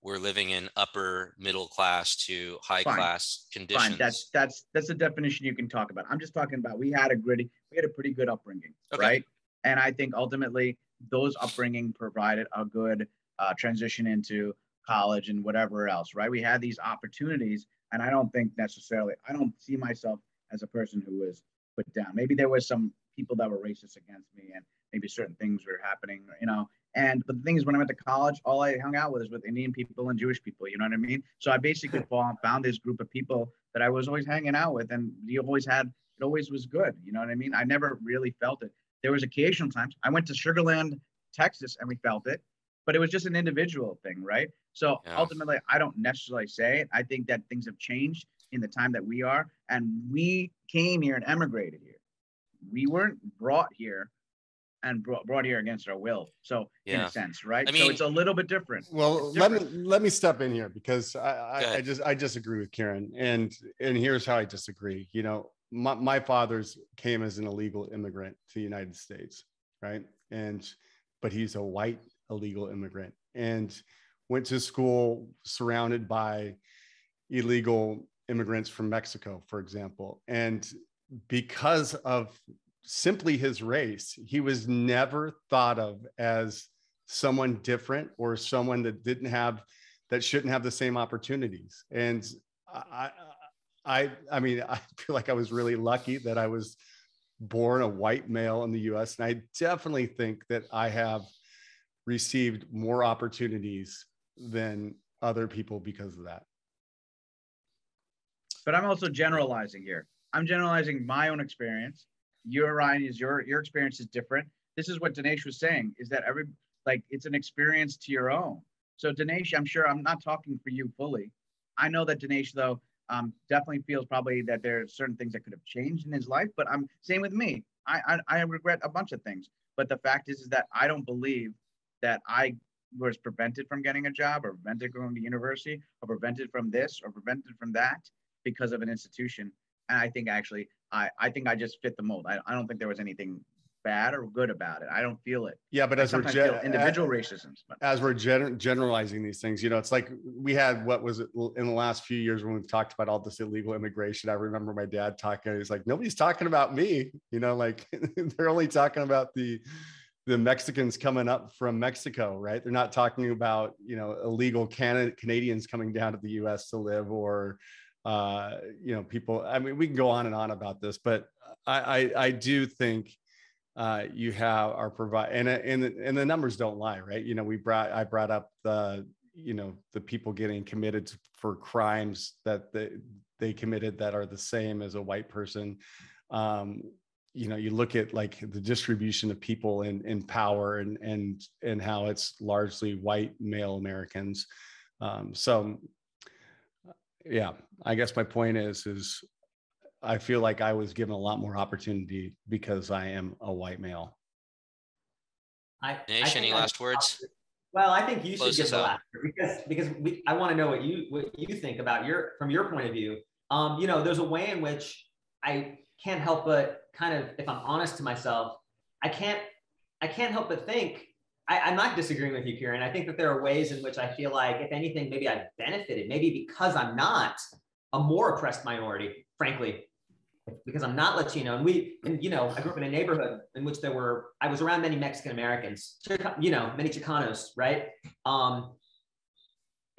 were living in upper middle class to high Fine. class conditions. Fine, that's that's that's a definition you can talk about. I'm just talking about we had a gritty, we had a pretty good upbringing, Okay. right? And I think ultimately those upbringing provided a good uh, transition into college and whatever else, right? We had these opportunities, and I don't think necessarily I don't see myself as a person who was put down. Maybe there was some people that were racist against me, and maybe certain things were happening, you know. And but the thing is, when I went to college, all I hung out with is with Indian people and Jewish people. You know what I mean? So I basically [LAUGHS] found, found this group of people that I was always hanging out with, and you always had. It always was good. You know what I mean? I never really felt it. There was occasional times I went to Sugarland, Texas, and we felt it, but it was just an individual thing, right? So Yeah. ultimately, I don't necessarily say it. I think that things have changed in the time that we are, and we came here and emigrated here. We weren't brought here and brought, brought here against our will. So in Yeah. a sense, right? I so it's a little bit different. Well, It's let me let me step in here because I, I, I just I disagree with Kiran, and and here's how I disagree. You know, my my father's came as an illegal immigrant to the United States, right? And but he's a white illegal immigrant and went to school surrounded by illegal immigrants from Mexico, for example, and because of simply his race, he was never thought of as someone different or someone that didn't have that shouldn't have the same opportunities. And I, I, I mean, I [LAUGHS] feel like I was really lucky that I was born a white male in the U.S. And I definitely think that I have received more opportunities than other people because of that. but I'm also generalizing here. I'm generalizing my own experience. Your Ryan is your your experience is different. This is what Danesh was saying is that every like it's an experience to your own. So Danesh, I'm sure I'm not talking for you fully. I know that Danesh though um, definitely feels probably that there are certain things that could have changed in his life. But I'm same with me. I I, I regret a bunch of things. But the fact is, is that I don't believe that I was prevented from getting a job or prevented from going to university or prevented from this or prevented from that because of an institution. And I think actually, I, I think I just fit the mold. I, I don't think there was anything bad or good about it. I don't feel it. Yeah, but I as we're gen- individual racisms. But as we're gen- generalizing these things, you know, it's like we had what was it in the last few years when we've talked about all this illegal immigration. I remember my dad talking. He's like, nobody's talking about me. [LAUGHS] You know, like [LAUGHS] they're only talking about the the Mexicans coming up from Mexico, right? They're not talking about you know illegal Canada Canadians coming down to the U.S. to live or uh, you know people. I mean, we can go on and on about this, but I I, I do think uh, you have our provide and and and the numbers don't lie, right? You know, we brought I brought up the you know the people getting committed for crimes that they they committed that are the same as a white person. Um, you know, you look at like the distribution of people in in power and and and how it's largely white male Americans. Um, so yeah, I guess my point is is I feel like I was given a lot more opportunity because I am a white male. I, I Nish, think any I- last words? [LAUGHS] Well, I think you should Close give this the last because because we, I want to know what you what you think about your from your point of view. Um, you know, there's a way in which I can't help but kind of, if I'm honest to myself, I can't I can't help but think I, I'm not disagreeing with you, Kiran. I think that there are ways in which I feel like, if anything, maybe I've benefited, maybe because I'm not a more oppressed minority, frankly, because I'm not Latino. And we, and you know, I grew up in a neighborhood in which there were, I was around many Mexican Americans, you know, many Chicanos, right? Um,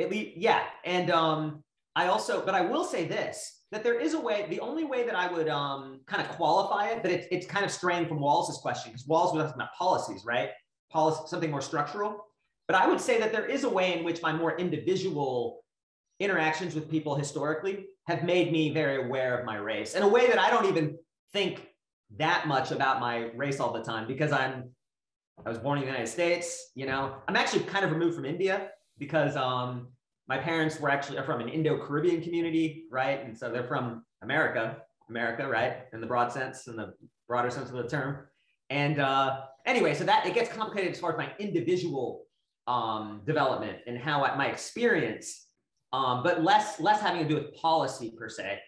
at least, yeah. And um, I also, but I will say this, that there is a way, the only way that I would um, kind of qualify it, but it's, it's kind of straying from Wallace's question, because Wallace was asking about policies, right? Policy, something more structural. But I would say that there is a way in which my more individual interactions with people historically have made me very aware of my race in a way that I don't even think that much about my race all the time because I'm I was born in the United States, you know. I'm actually kind of removed from India because um my parents were actually from an Indo-Caribbean community, right? And so they're from America, America, right? In the broad sense, in the broader sense of the term. And uh, anyway, so that it gets complicated as far as my individual um, development and how I, my experience um, but less less having to do with policy per se.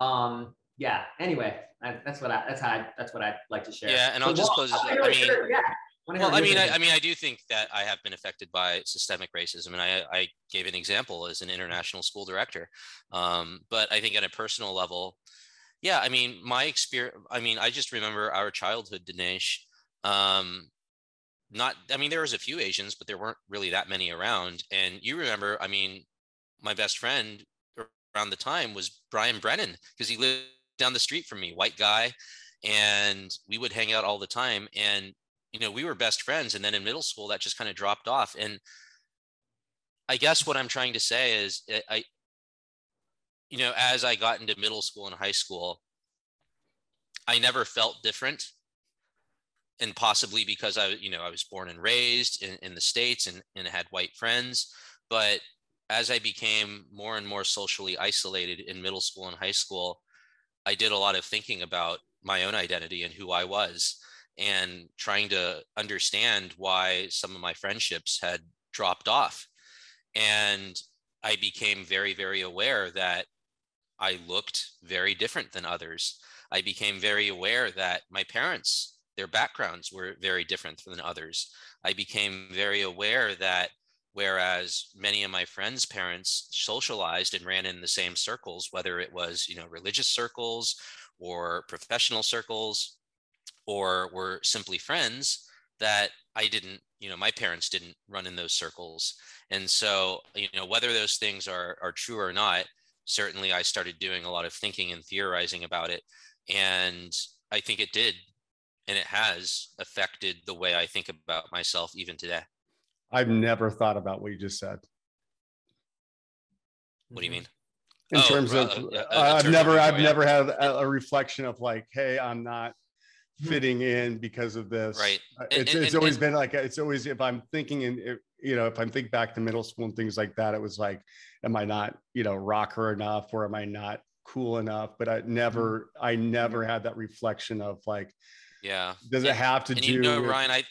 Um, yeah. Anyway, I, that's what I that's how I, that's what I'd like to share. Yeah, and I'll just close. I mean, yeah. Well, I mean, I, I, mean, I do think that I have been affected by systemic racism, and I, I gave an example as an international school director. Um, but I think at a personal level, yeah, I mean, my experience. I mean, I just remember our childhood, Danesh. Um, not, I mean, there was a few Asians, but there weren't really that many around. And you remember, I mean, my best friend around the time was Brian Brennan because he lived down the street from me, white guy, and we would hang out all the time. And you know, we were best friends. And then in middle school, that just kind of dropped off. And I guess what I'm trying to say is, eh, I, you know, as I got into middle school and high school, I never felt different. And possibly because I, you know, I was born and raised in, in the States and, and had white friends. But as I became more and more socially isolated in middle school and high school, I did a lot of thinking about my own identity and who I was and trying to understand why some of my friendships had dropped off. And I became very, very aware that I looked very different than others. I became very aware that my parents, their backgrounds were very different than others. I became very aware that whereas many of my friends parents socialized and ran in the same circles whether it was you know religious circles or professional circles or were simply friends that i didn't you know my parents didn't run in those circles and so you know whether those things are are true or not certainly i started doing a lot of thinking and theorizing about it and i think it did and it has affected the way i think about myself even today I've never thought about what you just said. What do you mean? In oh, terms of, uh, uh, I've never, I've never had a, a, reflection of like, hey, I'm not hmm. fitting in because of this. Right. Uh, it's, and, it's and, always and, been like, it's always if I'm thinking in, you know, if I'm think back to middle school and things like that, it was like, am I not, you know, rocker enough, or am I not cool enough? But I never, hmm. I never had that reflection of like, yeah. Does it have to do? You know, Ryan, I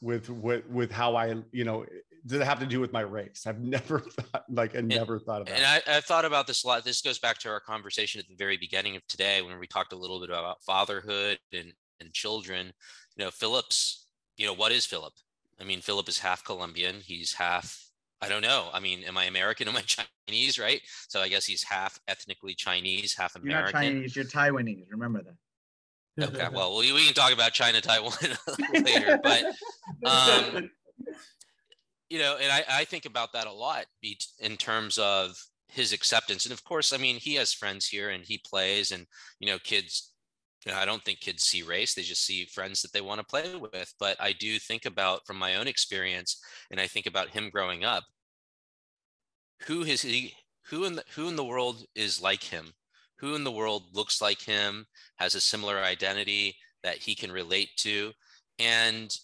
with with with how I you know does it have to do with my race? I've [LAUGHS] never thought like I never thought about. It. And I, I thought about this a lot. This goes back to our conversation at the very beginning of today when we talked a little bit about fatherhood and and children. You know, Philip's. You know, what is Philip? I mean, Philip is half Colombian. He's half. I don't know. I mean, am I American? [LAUGHS] Am I Chinese? Right. So I guess he's half ethnically Chinese, half American. You're not Chinese. You're Taiwanese. Remember that. Okay, well, we, we can talk about China, Taiwan [LAUGHS] later, but um, you know, and I, I think about that a lot in terms of his acceptance. And of course, I mean, he has friends here and he plays, and you know, kids. You know, I don't think kids see race; they just see friends that they want to play with. But I do think about from my own experience, and I think about him growing up. Who is he? Who in the who in the world is like him? Who in the world looks like him, has a similar identity that he can relate to. And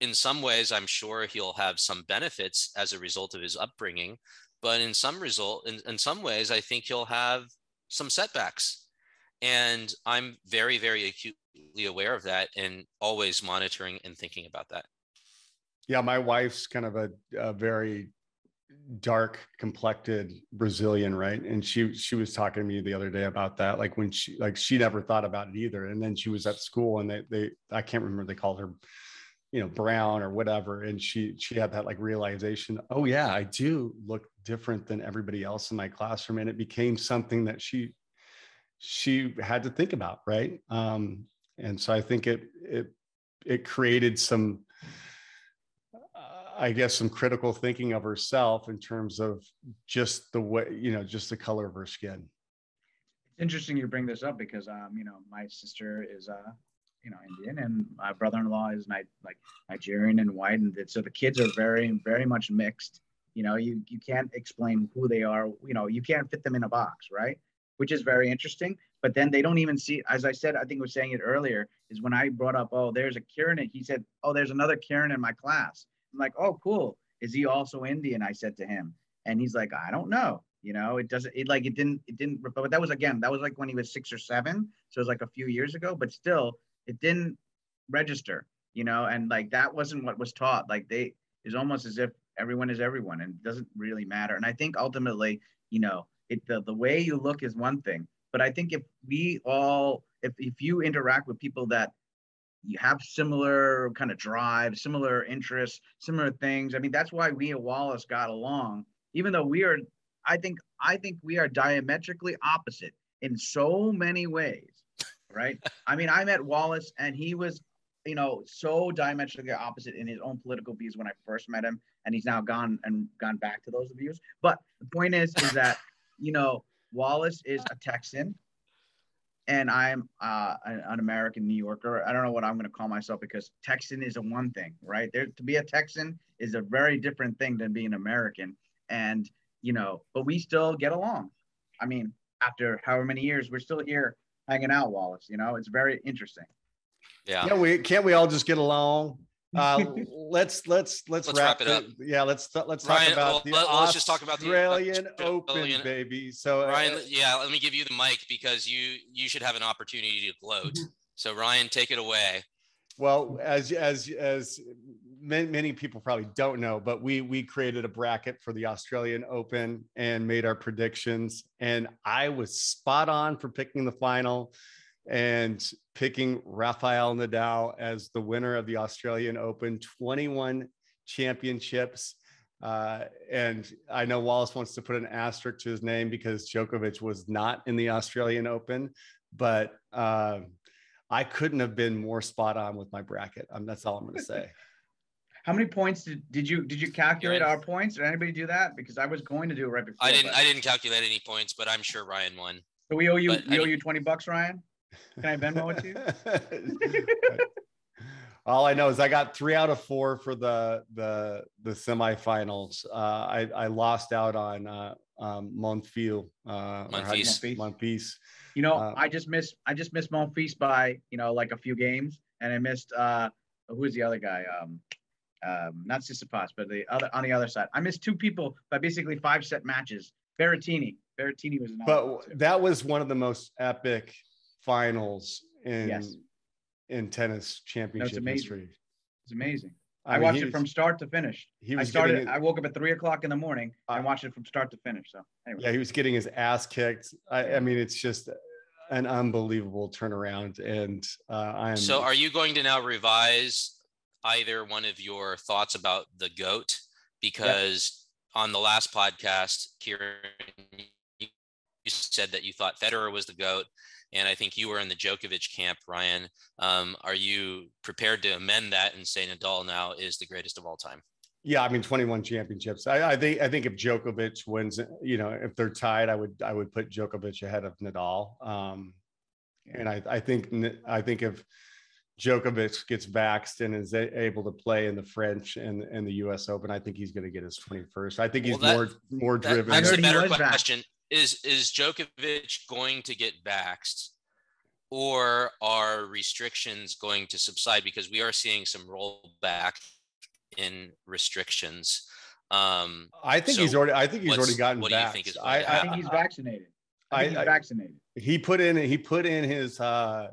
in some ways, I'm sure he'll have some benefits as a result of his upbringing. But in some result, in, in some ways, I think he'll have some setbacks. And I'm very, very acutely aware of that and always monitoring and thinking about that. Yeah, my wife's kind of a, a very dark complected Brazilian, right? And she she was talking to me the other day about that. Like when she like she never thought about it either. And then she was at school and they they I can't remember they called her you know brown or whatever and she she had that like realization oh yeah i do look different than everybody else in my classroom and it became something that she she had to think about right um and so i think it it it created some i guess some critical thinking of herself in terms of just the way you know just the color of her skin it's interesting you bring this up because um you know my sister is uh you know Indian, and my brother-in-law is like Nigerian and white, and so the kids are very very much mixed. You know, you you can't explain who they are. You know, you can't fit them in a box, right? Which is very interesting. But then they don't even see. As I said, I think I was saying it earlier. Is when I brought up, oh, there's a Kiran. He said, oh, there's another Kiran in my class. I'm like, oh, cool. Is he also Indian? I said to him, and he's like, I don't know. You know, it doesn't. It like it didn't. It didn't. But that was again. That was like when he was six or seven. So it was like a few years ago. But still, it didn't register, you know, and like that wasn't what was taught. Like they is almost as if everyone is everyone and doesn't really matter. And I think ultimately, you know, it the, the way you look is one thing, but I think if we all if if you interact with people that you have similar kind of drive, similar interests, similar things. I mean, that's why we at Wallace got along, even though we are, I think, I think we are diametrically opposite in so many ways right? I mean, I met Wallace and he was, you know, so diametrically opposite in his own political views when I first met him, and he's now gone and gone back to those views. But the point is, is that you know, Wallace is a Texan, and I'm uh, an American New Yorker. I don't know what I'm going to call myself because Texan is a one thing, right? There to be a Texan is a very different thing than being American, and you know, but we still get along. I mean, after however many years, we're still here hanging out, Wallace. You know, it's very interesting. Yeah. Yeah. We can't we all just get along? Uh, [LAUGHS] let's let's let's, Let's wrap it up. Yeah, let's let's Ryan, talk about well, the let- let's just talk about the Australian Open, Australian- baby. So uh, Ryan, yeah, let me give you the mic because you you should have an opportunity to gloat. So Ryan, take it away. Well, as as as many, many people probably don't know, but we we created a bracket for the Australian Open and made our predictions, and I was spot on for picking the final and picking Rafael Nadal as the winner of the Australian Open, 21 championships. Uh, and I know Wallace wants to put an asterisk to his name because Djokovic was not in the Australian Open, but uh, I couldn't have been more spot on with my bracket. Um, that's all I'm going to say. [LAUGHS] How many points did, did you did you calculate our points? Did anybody do that? Because I was going to do it right before. I didn't but- I didn't calculate any points, but I'm sure Ryan won. So we owe you but I we owe mean- you twenty bucks, Ryan. Can I Venmo it to you? [LAUGHS] All I know is I got three out of four for the the the semifinals. Uh, I I lost out on uh, um, Monfils. Uh, or how do you- Monfils. Monfils. You know, Uh, I just missed I just missed Monfils by you know like a few games, and I missed uh who is the other guy? Um, um, not Tsitsipas, but the other on the other side. I missed two people by basically five set matches. Berrettini, Berrettini was another. one, But that was one of the most epic finals in Yes. in tennis championship amazing. history. it's amazing. I, mean, watched it from start to finish. He I started. getting, I woke up at three o'clock in the morning and Uh, watched it from start to finish. So anyway, yeah, he was getting his ass kicked. I, I mean, it's just an unbelievable turnaround, and uh, I'm So are you going to now revise either one of your thoughts about the GOAT? Because on the last podcast, Kiran, you you said that you thought Federer was the GOAT. And I think you were in the Djokovic camp, Ryan. Um, are you prepared to amend that and say Nadal now is the greatest of all time? Yeah, I mean, 21 championships. I, I think I think if Djokovic wins, you know, if they're tied, I would I would put Djokovic ahead of Nadal. Um, and I, I think N- I think if Djokovic gets vaxxed and is able to play in the French and, and the U.S. Open, I think he's going to get his 21st. I think he's Well, that- more more That- driven. that's heard the better was vaxxed. Question. Is is Djokovic going to get vaxxed, or are restrictions going to subside? Because we are seeing some rollback in restrictions. Um, I think So he's already. I think he's already gotten what do you think is I, I I, think he's vaccinated. I think I- he's I- vaccinated. he put in he put in his uh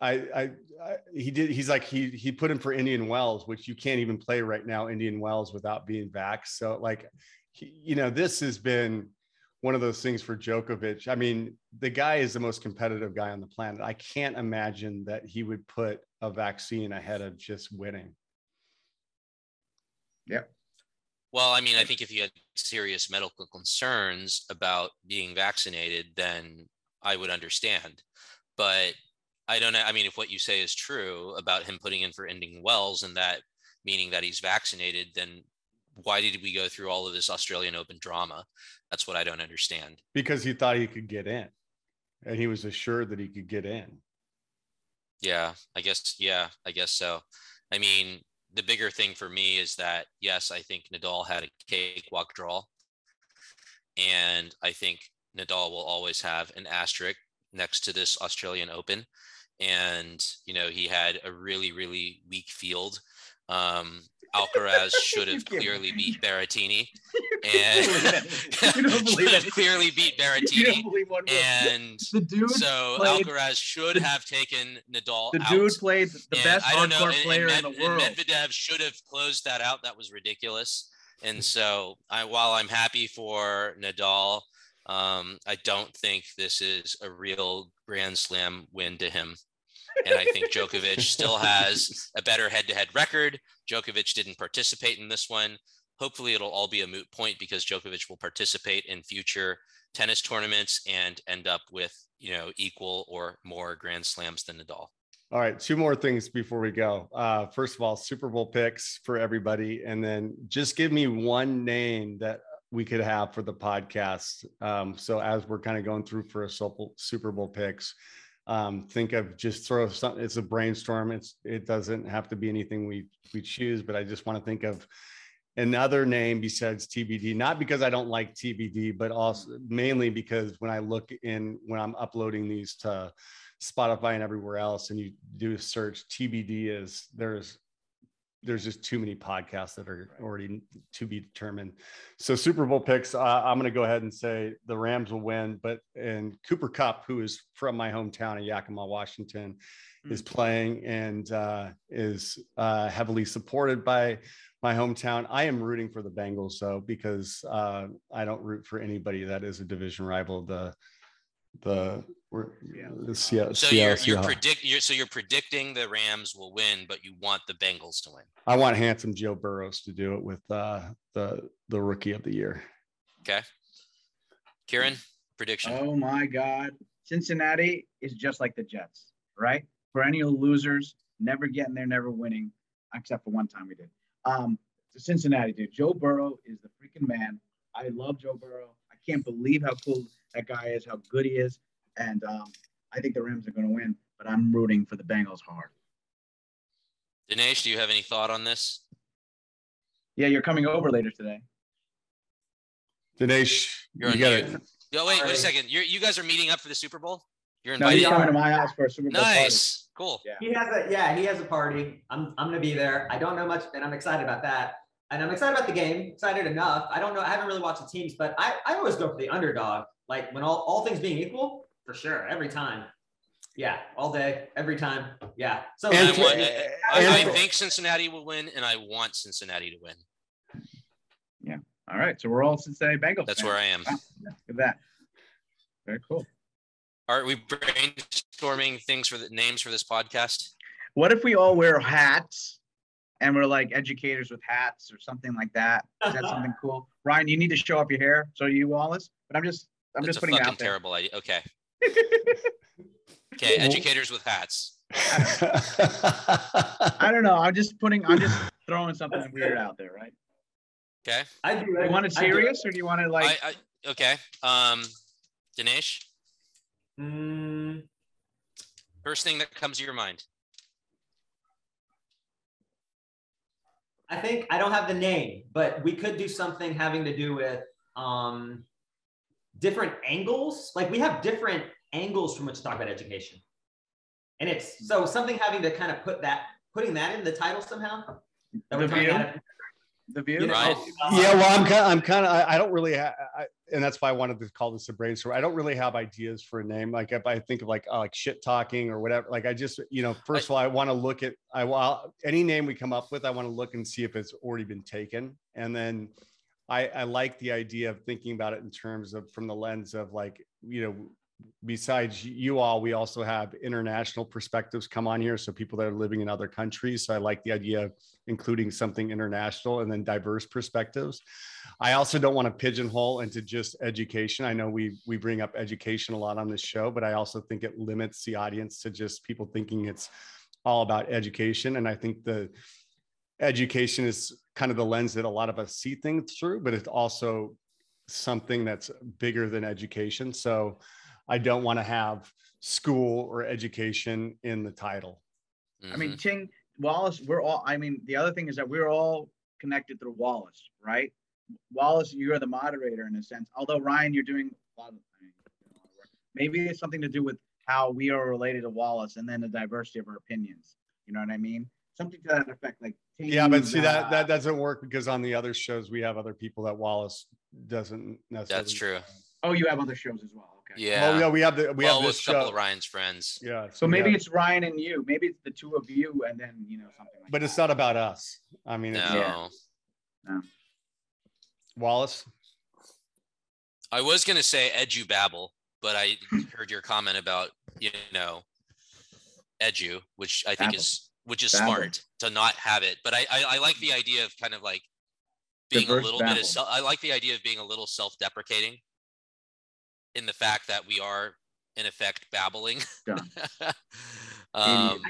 I, I I he did he's like he he put in for Indian Wells which you can't even play right now Indian Wells without being vaxxed so like he, you know this has been one of those things for Djokovic. I mean, the guy is the most competitive guy on the planet. I can't imagine that he would put a vaccine ahead of just winning. Yep. Well, I mean, I think if you had serious medical concerns about being vaccinated, then I would understand. But I don't know. I mean, if what you say is true about him putting in for Indian Wells and that meaning that he's vaccinated, then why did we go through all of this Australian Open drama? That's what I don't understand. Because he thought he could get in and he was assured that he could get in. Yeah, I guess. Yeah, I guess so. I mean, the bigger thing for me is that, yes, I think Nadal had a cakewalk draw. And I think Nadal will always have an asterisk next to this Australian Open. And, you know, he had a really, really weak field. Um, Alcaraz [LAUGHS] should [LAUGHS] [LAUGHS] have clearly beat Berrettini, and should have clearly beat Berrettini. And the dude so played, Alcaraz should have taken Nadal. The out. dude played the And best I don't know, hard court and- and player Med- in the and world. Medvedev should have closed that out. That was ridiculous. And so, I, while I'm happy for Nadal, um, I don't think this is a real Grand Slam win to him. And I think Djokovic still has a better head-to-head record. Djokovic didn't participate in this one. Hopefully, it'll all be a moot point because Djokovic will participate in future tennis tournaments and end up with you know equal or more Grand Slams than Nadal. All right, two more things before we go. Uh, first of all, Super Bowl picks for everybody, and then just give me one name that we could have for the podcast. Um, so as we're kind of going through for a Super Super Bowl picks, um, think of just throw something. It's a brainstorm. It's it doesn't have to be anything we we choose, but I just want to think of another name besides TBD. Not because I don't like TBD, but also mainly because when I look in when I'm uploading these to Spotify and everywhere else, and you do a search, TBD is there's there's just too many podcasts that are already to be determined. So Super Bowl picks, uh, I'm going to go ahead and say the Rams will win, but and Cooper Kupp, who is from my hometown of Yakima, Washington, is playing and uh, is uh, heavily supported by my hometown. I am rooting for the Bengals though because uh, I don't root for anybody that is a division rival. The the we're the Seattle, So you're, Seattle you're Seahawks. predict you're so you're predicting the Rams will win, but you want the Bengals to win. I want handsome Joe Burrows to do it with uh, the the rookie of the year. Okay. Kiran, prediction. Oh my God. Cincinnati is just like the Jets, right? Perennial losers, never getting there, never winning, except for one time we did. Um, Cincinnati, dude. Joe Burrow is the freaking man. I love Joe Burrow. I can't believe how cool that guy is, how good he is. And um, I think the Rams are going to win, but I'm rooting for the Bengals hard. Danesh, do you have any thought on this? Yeah, you're coming over later today. Danesh, You're you on got it. Oh, wait, wait a second. You're, you guys are meeting up for the Super Bowl? You're invited. No, he's coming to my house for a Super Bowl party. nice. Cool. Yeah. He has a yeah, he has a party. I'm I'm gonna be there. I don't know much, and I'm excited about that. And I'm excited about the game. Excited enough. I don't know. I haven't really watched the teams, but I, I always go for the underdog. Like when all, all things being equal, for sure, every time. Yeah, all day, every time. Yeah. So And I, want, I, I and- think Cincinnati will win, and I want Cincinnati to win. Yeah. All right. So we're all Cincinnati Bengals. That's fans. where I am. Wow, Look at that. Very cool. Are we brainstorming things for the names for this podcast? What if we all wear hats and we're like educators with hats or something like that? Is that [LAUGHS] something cool? Ryan, you need to show up your hair. So you, Wallace. But I'm just, I'm That's just a putting it fucking out there. terrible idea. Okay. [LAUGHS] Okay. Educators with hats. I don't know. I'm just putting, I'm just throwing something weird out there, right? Okay. I do. You want it I do serious or do you want it like? I, I, okay. Um, Danesh, Mm, first thing that comes to your mind. I think I don't have the name, but we could do something having to do with um, different angles. Like we have different angles from which to talk about education, and it's so something having to kind of put that, putting that in the title somehow. That The view? About- the view? you know, Right. uh, yeah, well, I'm kind, I'm kind of, I, I don't really, ha- I, and that's why I wanted to call this a brainstorm. I don't really have ideas for a name. Like if I think of like uh, like shit talking or whatever, like I just, you know, first of all, I want to look at, I want any name we come up with, I want to look and see if it's already been taken, and then I, I like the idea of thinking about it in terms of from the lens of like, you know, besides you all, we also have international perspectives come on here. So people that are living in other countries. So I like the idea of including something international and then diverse perspectives. I also don't want to pigeonhole into just education. I know we we bring up education a lot on this show, but I also think it limits the audience to just people thinking it's all about education. And I think the education is kind of the lens that a lot of us see things through, but it's also something that's bigger than education. So I don't want to have school or education in the title. I mean. Ting Wallace, we're all. I mean, the other thing is that we're all connected through Wallace, right? Wallace, you're the moderator in a sense. Although Ryan, you're doing a lot of. I mean, doing a lot of work. Maybe it's something to do with how we are related to Wallace, and then the diversity of our opinions. You know what I mean? Something to that effect, like. Ting, Yeah, but see uh, that that doesn't work because on the other shows we have other people that Wallace doesn't necessarily. That's true. Oh, you have other shows as well. Okay. Yeah. Well, yeah, we have the we well, have with this a couple show. of Ryan's friends. Yeah. So maybe have- it's Ryan and you. Maybe it's the two of you, and then you know something like. but that. it's not about us. I mean, it's No. Yeah. Wallace. I was gonna say edu babble, but I heard your comment about you know edu, which I think Babble. is which is Babble. smart to not have it. But I, I I like the idea of kind of like being Diverse a little bit of self. I like the idea of being a little self-deprecating in the fact that we are in effect babbling. Done. [LAUGHS] um,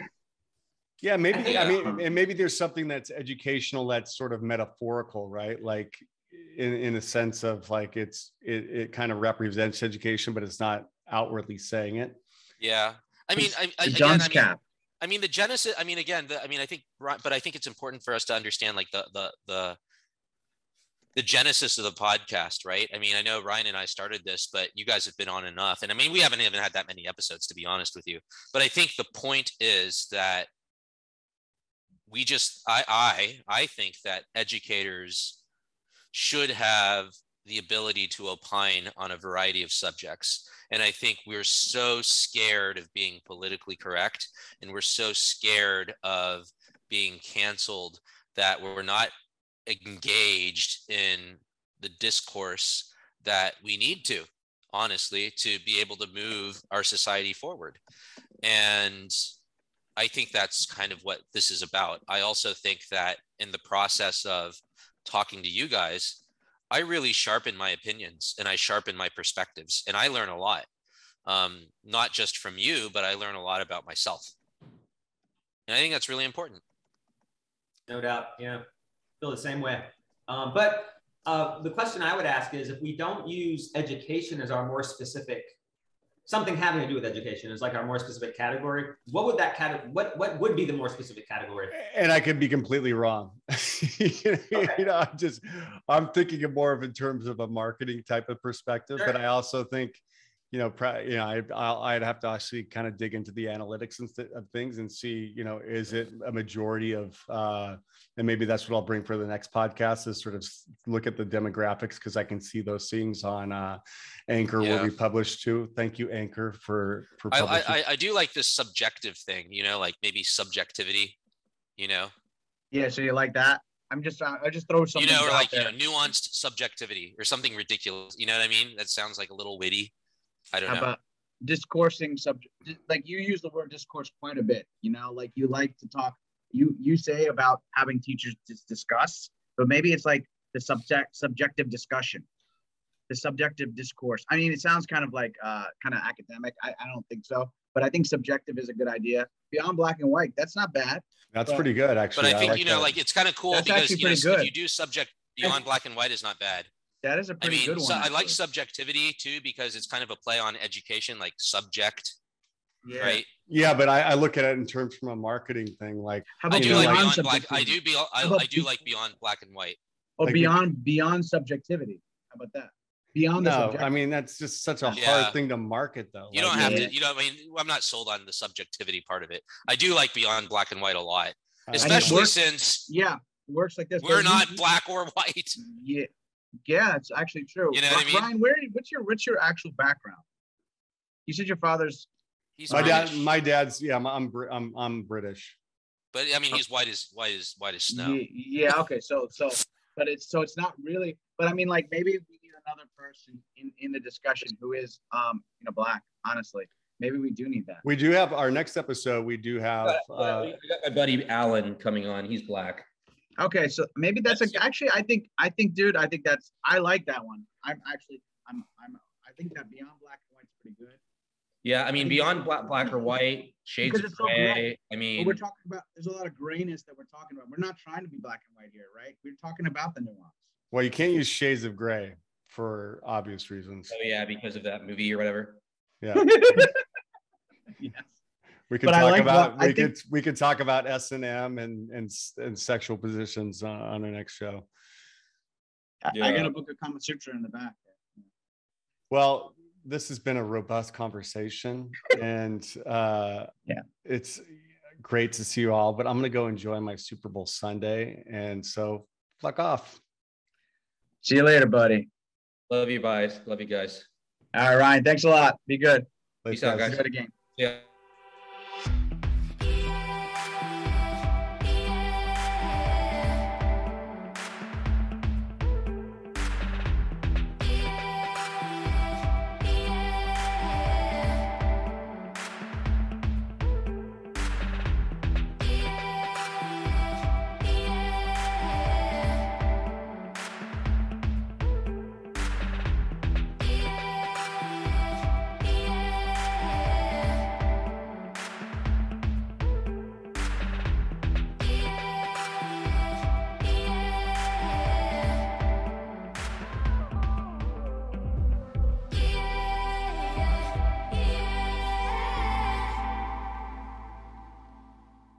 Yeah, maybe. think, I mean, um, and maybe there's something that's educational that's sort of metaphorical, right? Like in in a sense of like it's it it kind of represents education, but it's not outwardly saying it. yeah. I mean, I, I, again, I mean. I mean the genesis. I mean again, the, I mean I think, but I think it's important for us to understand like the the the the genesis of the podcast, right? I mean, I know Ryan and I started this, but you guys have been on enough, and I mean we haven't even had that many episodes to be honest with you. But I think the point is that we just I I I think that educators should have the ability to opine on a variety of subjects. And I think we're so scared of being politically correct and we're so scared of being canceled that we're not engaged in the discourse that we need to, honestly, to be able to move our society forward. And I think that's kind of what this is about. I also think that in the process of talking to you guys, I really sharpen my opinions and I sharpen my perspectives and I learn a lot. Um, not just from you, but I learn a lot about myself. And I think that's really important. No doubt. Yeah. Feel the same way. Um, but uh, the question I would ask is if we don't use education as our more specific, something having to do with education is like our more specific category, what would that category, what, what would be the more specific category? And I could be completely wrong. [LAUGHS] you know, I'm just I'm thinking of more of in terms of a marketing type of perspective, but I also think you know, pri- you know, I, I'll, I'd have to actually kind of dig into the analytics and th- of things and see, you know, is it a majority of, uh, and maybe that's what I'll bring for the next podcast is sort of look at the demographics because I can see those things on uh, Anchor where Yeah. we publish too. Thank you, Anchor, for for I, publishing. I, I- I do like this subjective thing, you know, like maybe subjectivity, you know, Yeah, so you like that? I'm just I just throw something. you know, or out like, you know, nuanced subjectivity or something ridiculous. You know what I mean? That sounds like a little witty. I don't How know. about discoursing subject? Like you use the word discourse quite a bit. You know, like you like to talk. You you say about having teachers dis- discuss, but maybe it's like the subject subjective discussion, the subjective discourse. I mean, it sounds kind of like uh kind of academic. I, I don't think so, but I think subjective is a good idea. Beyond black and white, that's not bad. That's but- pretty good, actually. but I think, like you know, that. like it's kind of cool That's because, actually you know, pretty if good. you do subject beyond black and white is not bad. That is a I pretty mean, good one. so I like subjectivity too because it's kind of a play on education, like subject, Yeah. right? yeah, but I, I look at it in terms from a marketing thing. Like, How I about do know, like like- beyond black. subjectivity? I do be. I, I do like beyond black and white. Oh, like- beyond beyond subjectivity. How about that? Beyond no, subject. I mean that's just such a Yeah. hard thing to market, though. You Like, don't have yeah. to. You know, I mean, I'm not sold on the subjectivity part of it. I do like beyond black and white a lot, uh, I- especially works- since yeah, it works like this. we're but you- not black or white. Yeah, yeah, it's actually true. You know what I mean? Where what's your what's your actual background? You said your father's He's my dad, my dad's, yeah, I'm, I'm, I'm, I'm British. but I mean, he's white as white as white as snow. Yeah, yeah, okay. So so but it's so it's not really. But I mean, like maybe we need another person in in the discussion who is um you know black. Honestly, maybe we do need that. We do have our next episode. We do have. Uh, Uh, we got my buddy Alan coming on. He's black. Okay, so maybe that's a actually. I think I think, dude. I think that's. I like that one. I'm actually. I'm. I'm. I think that Beyond Black and White's pretty good. Yeah, I mean, beyond black, black or white, shades of it's so gray. gray. I But mean, we're talking about. There's a lot of grayness that we're talking about. We're not trying to be black and white here, right? We're talking about the nuance. well, you can't use shades of gray for obvious reasons. oh yeah, because of that movie or whatever. Yeah, [LAUGHS] [LAUGHS] [LAUGHS] yes. We could But talk like about. what- I we could we could talk about S and M and and and sexual positions on, on our next show. I, I got a book of Kama Sutra in the back. Well, this has been a robust conversation, [LAUGHS] and uh, Yeah. it's great to see you all. But I'm gonna go enjoy my Super Bowl Sunday, and so fuck off. See you later, buddy. Love you guys. Love you guys. All right, Ryan. Thanks a lot. Be good. Later, Peace out, guys. Enjoy the game. Yeah.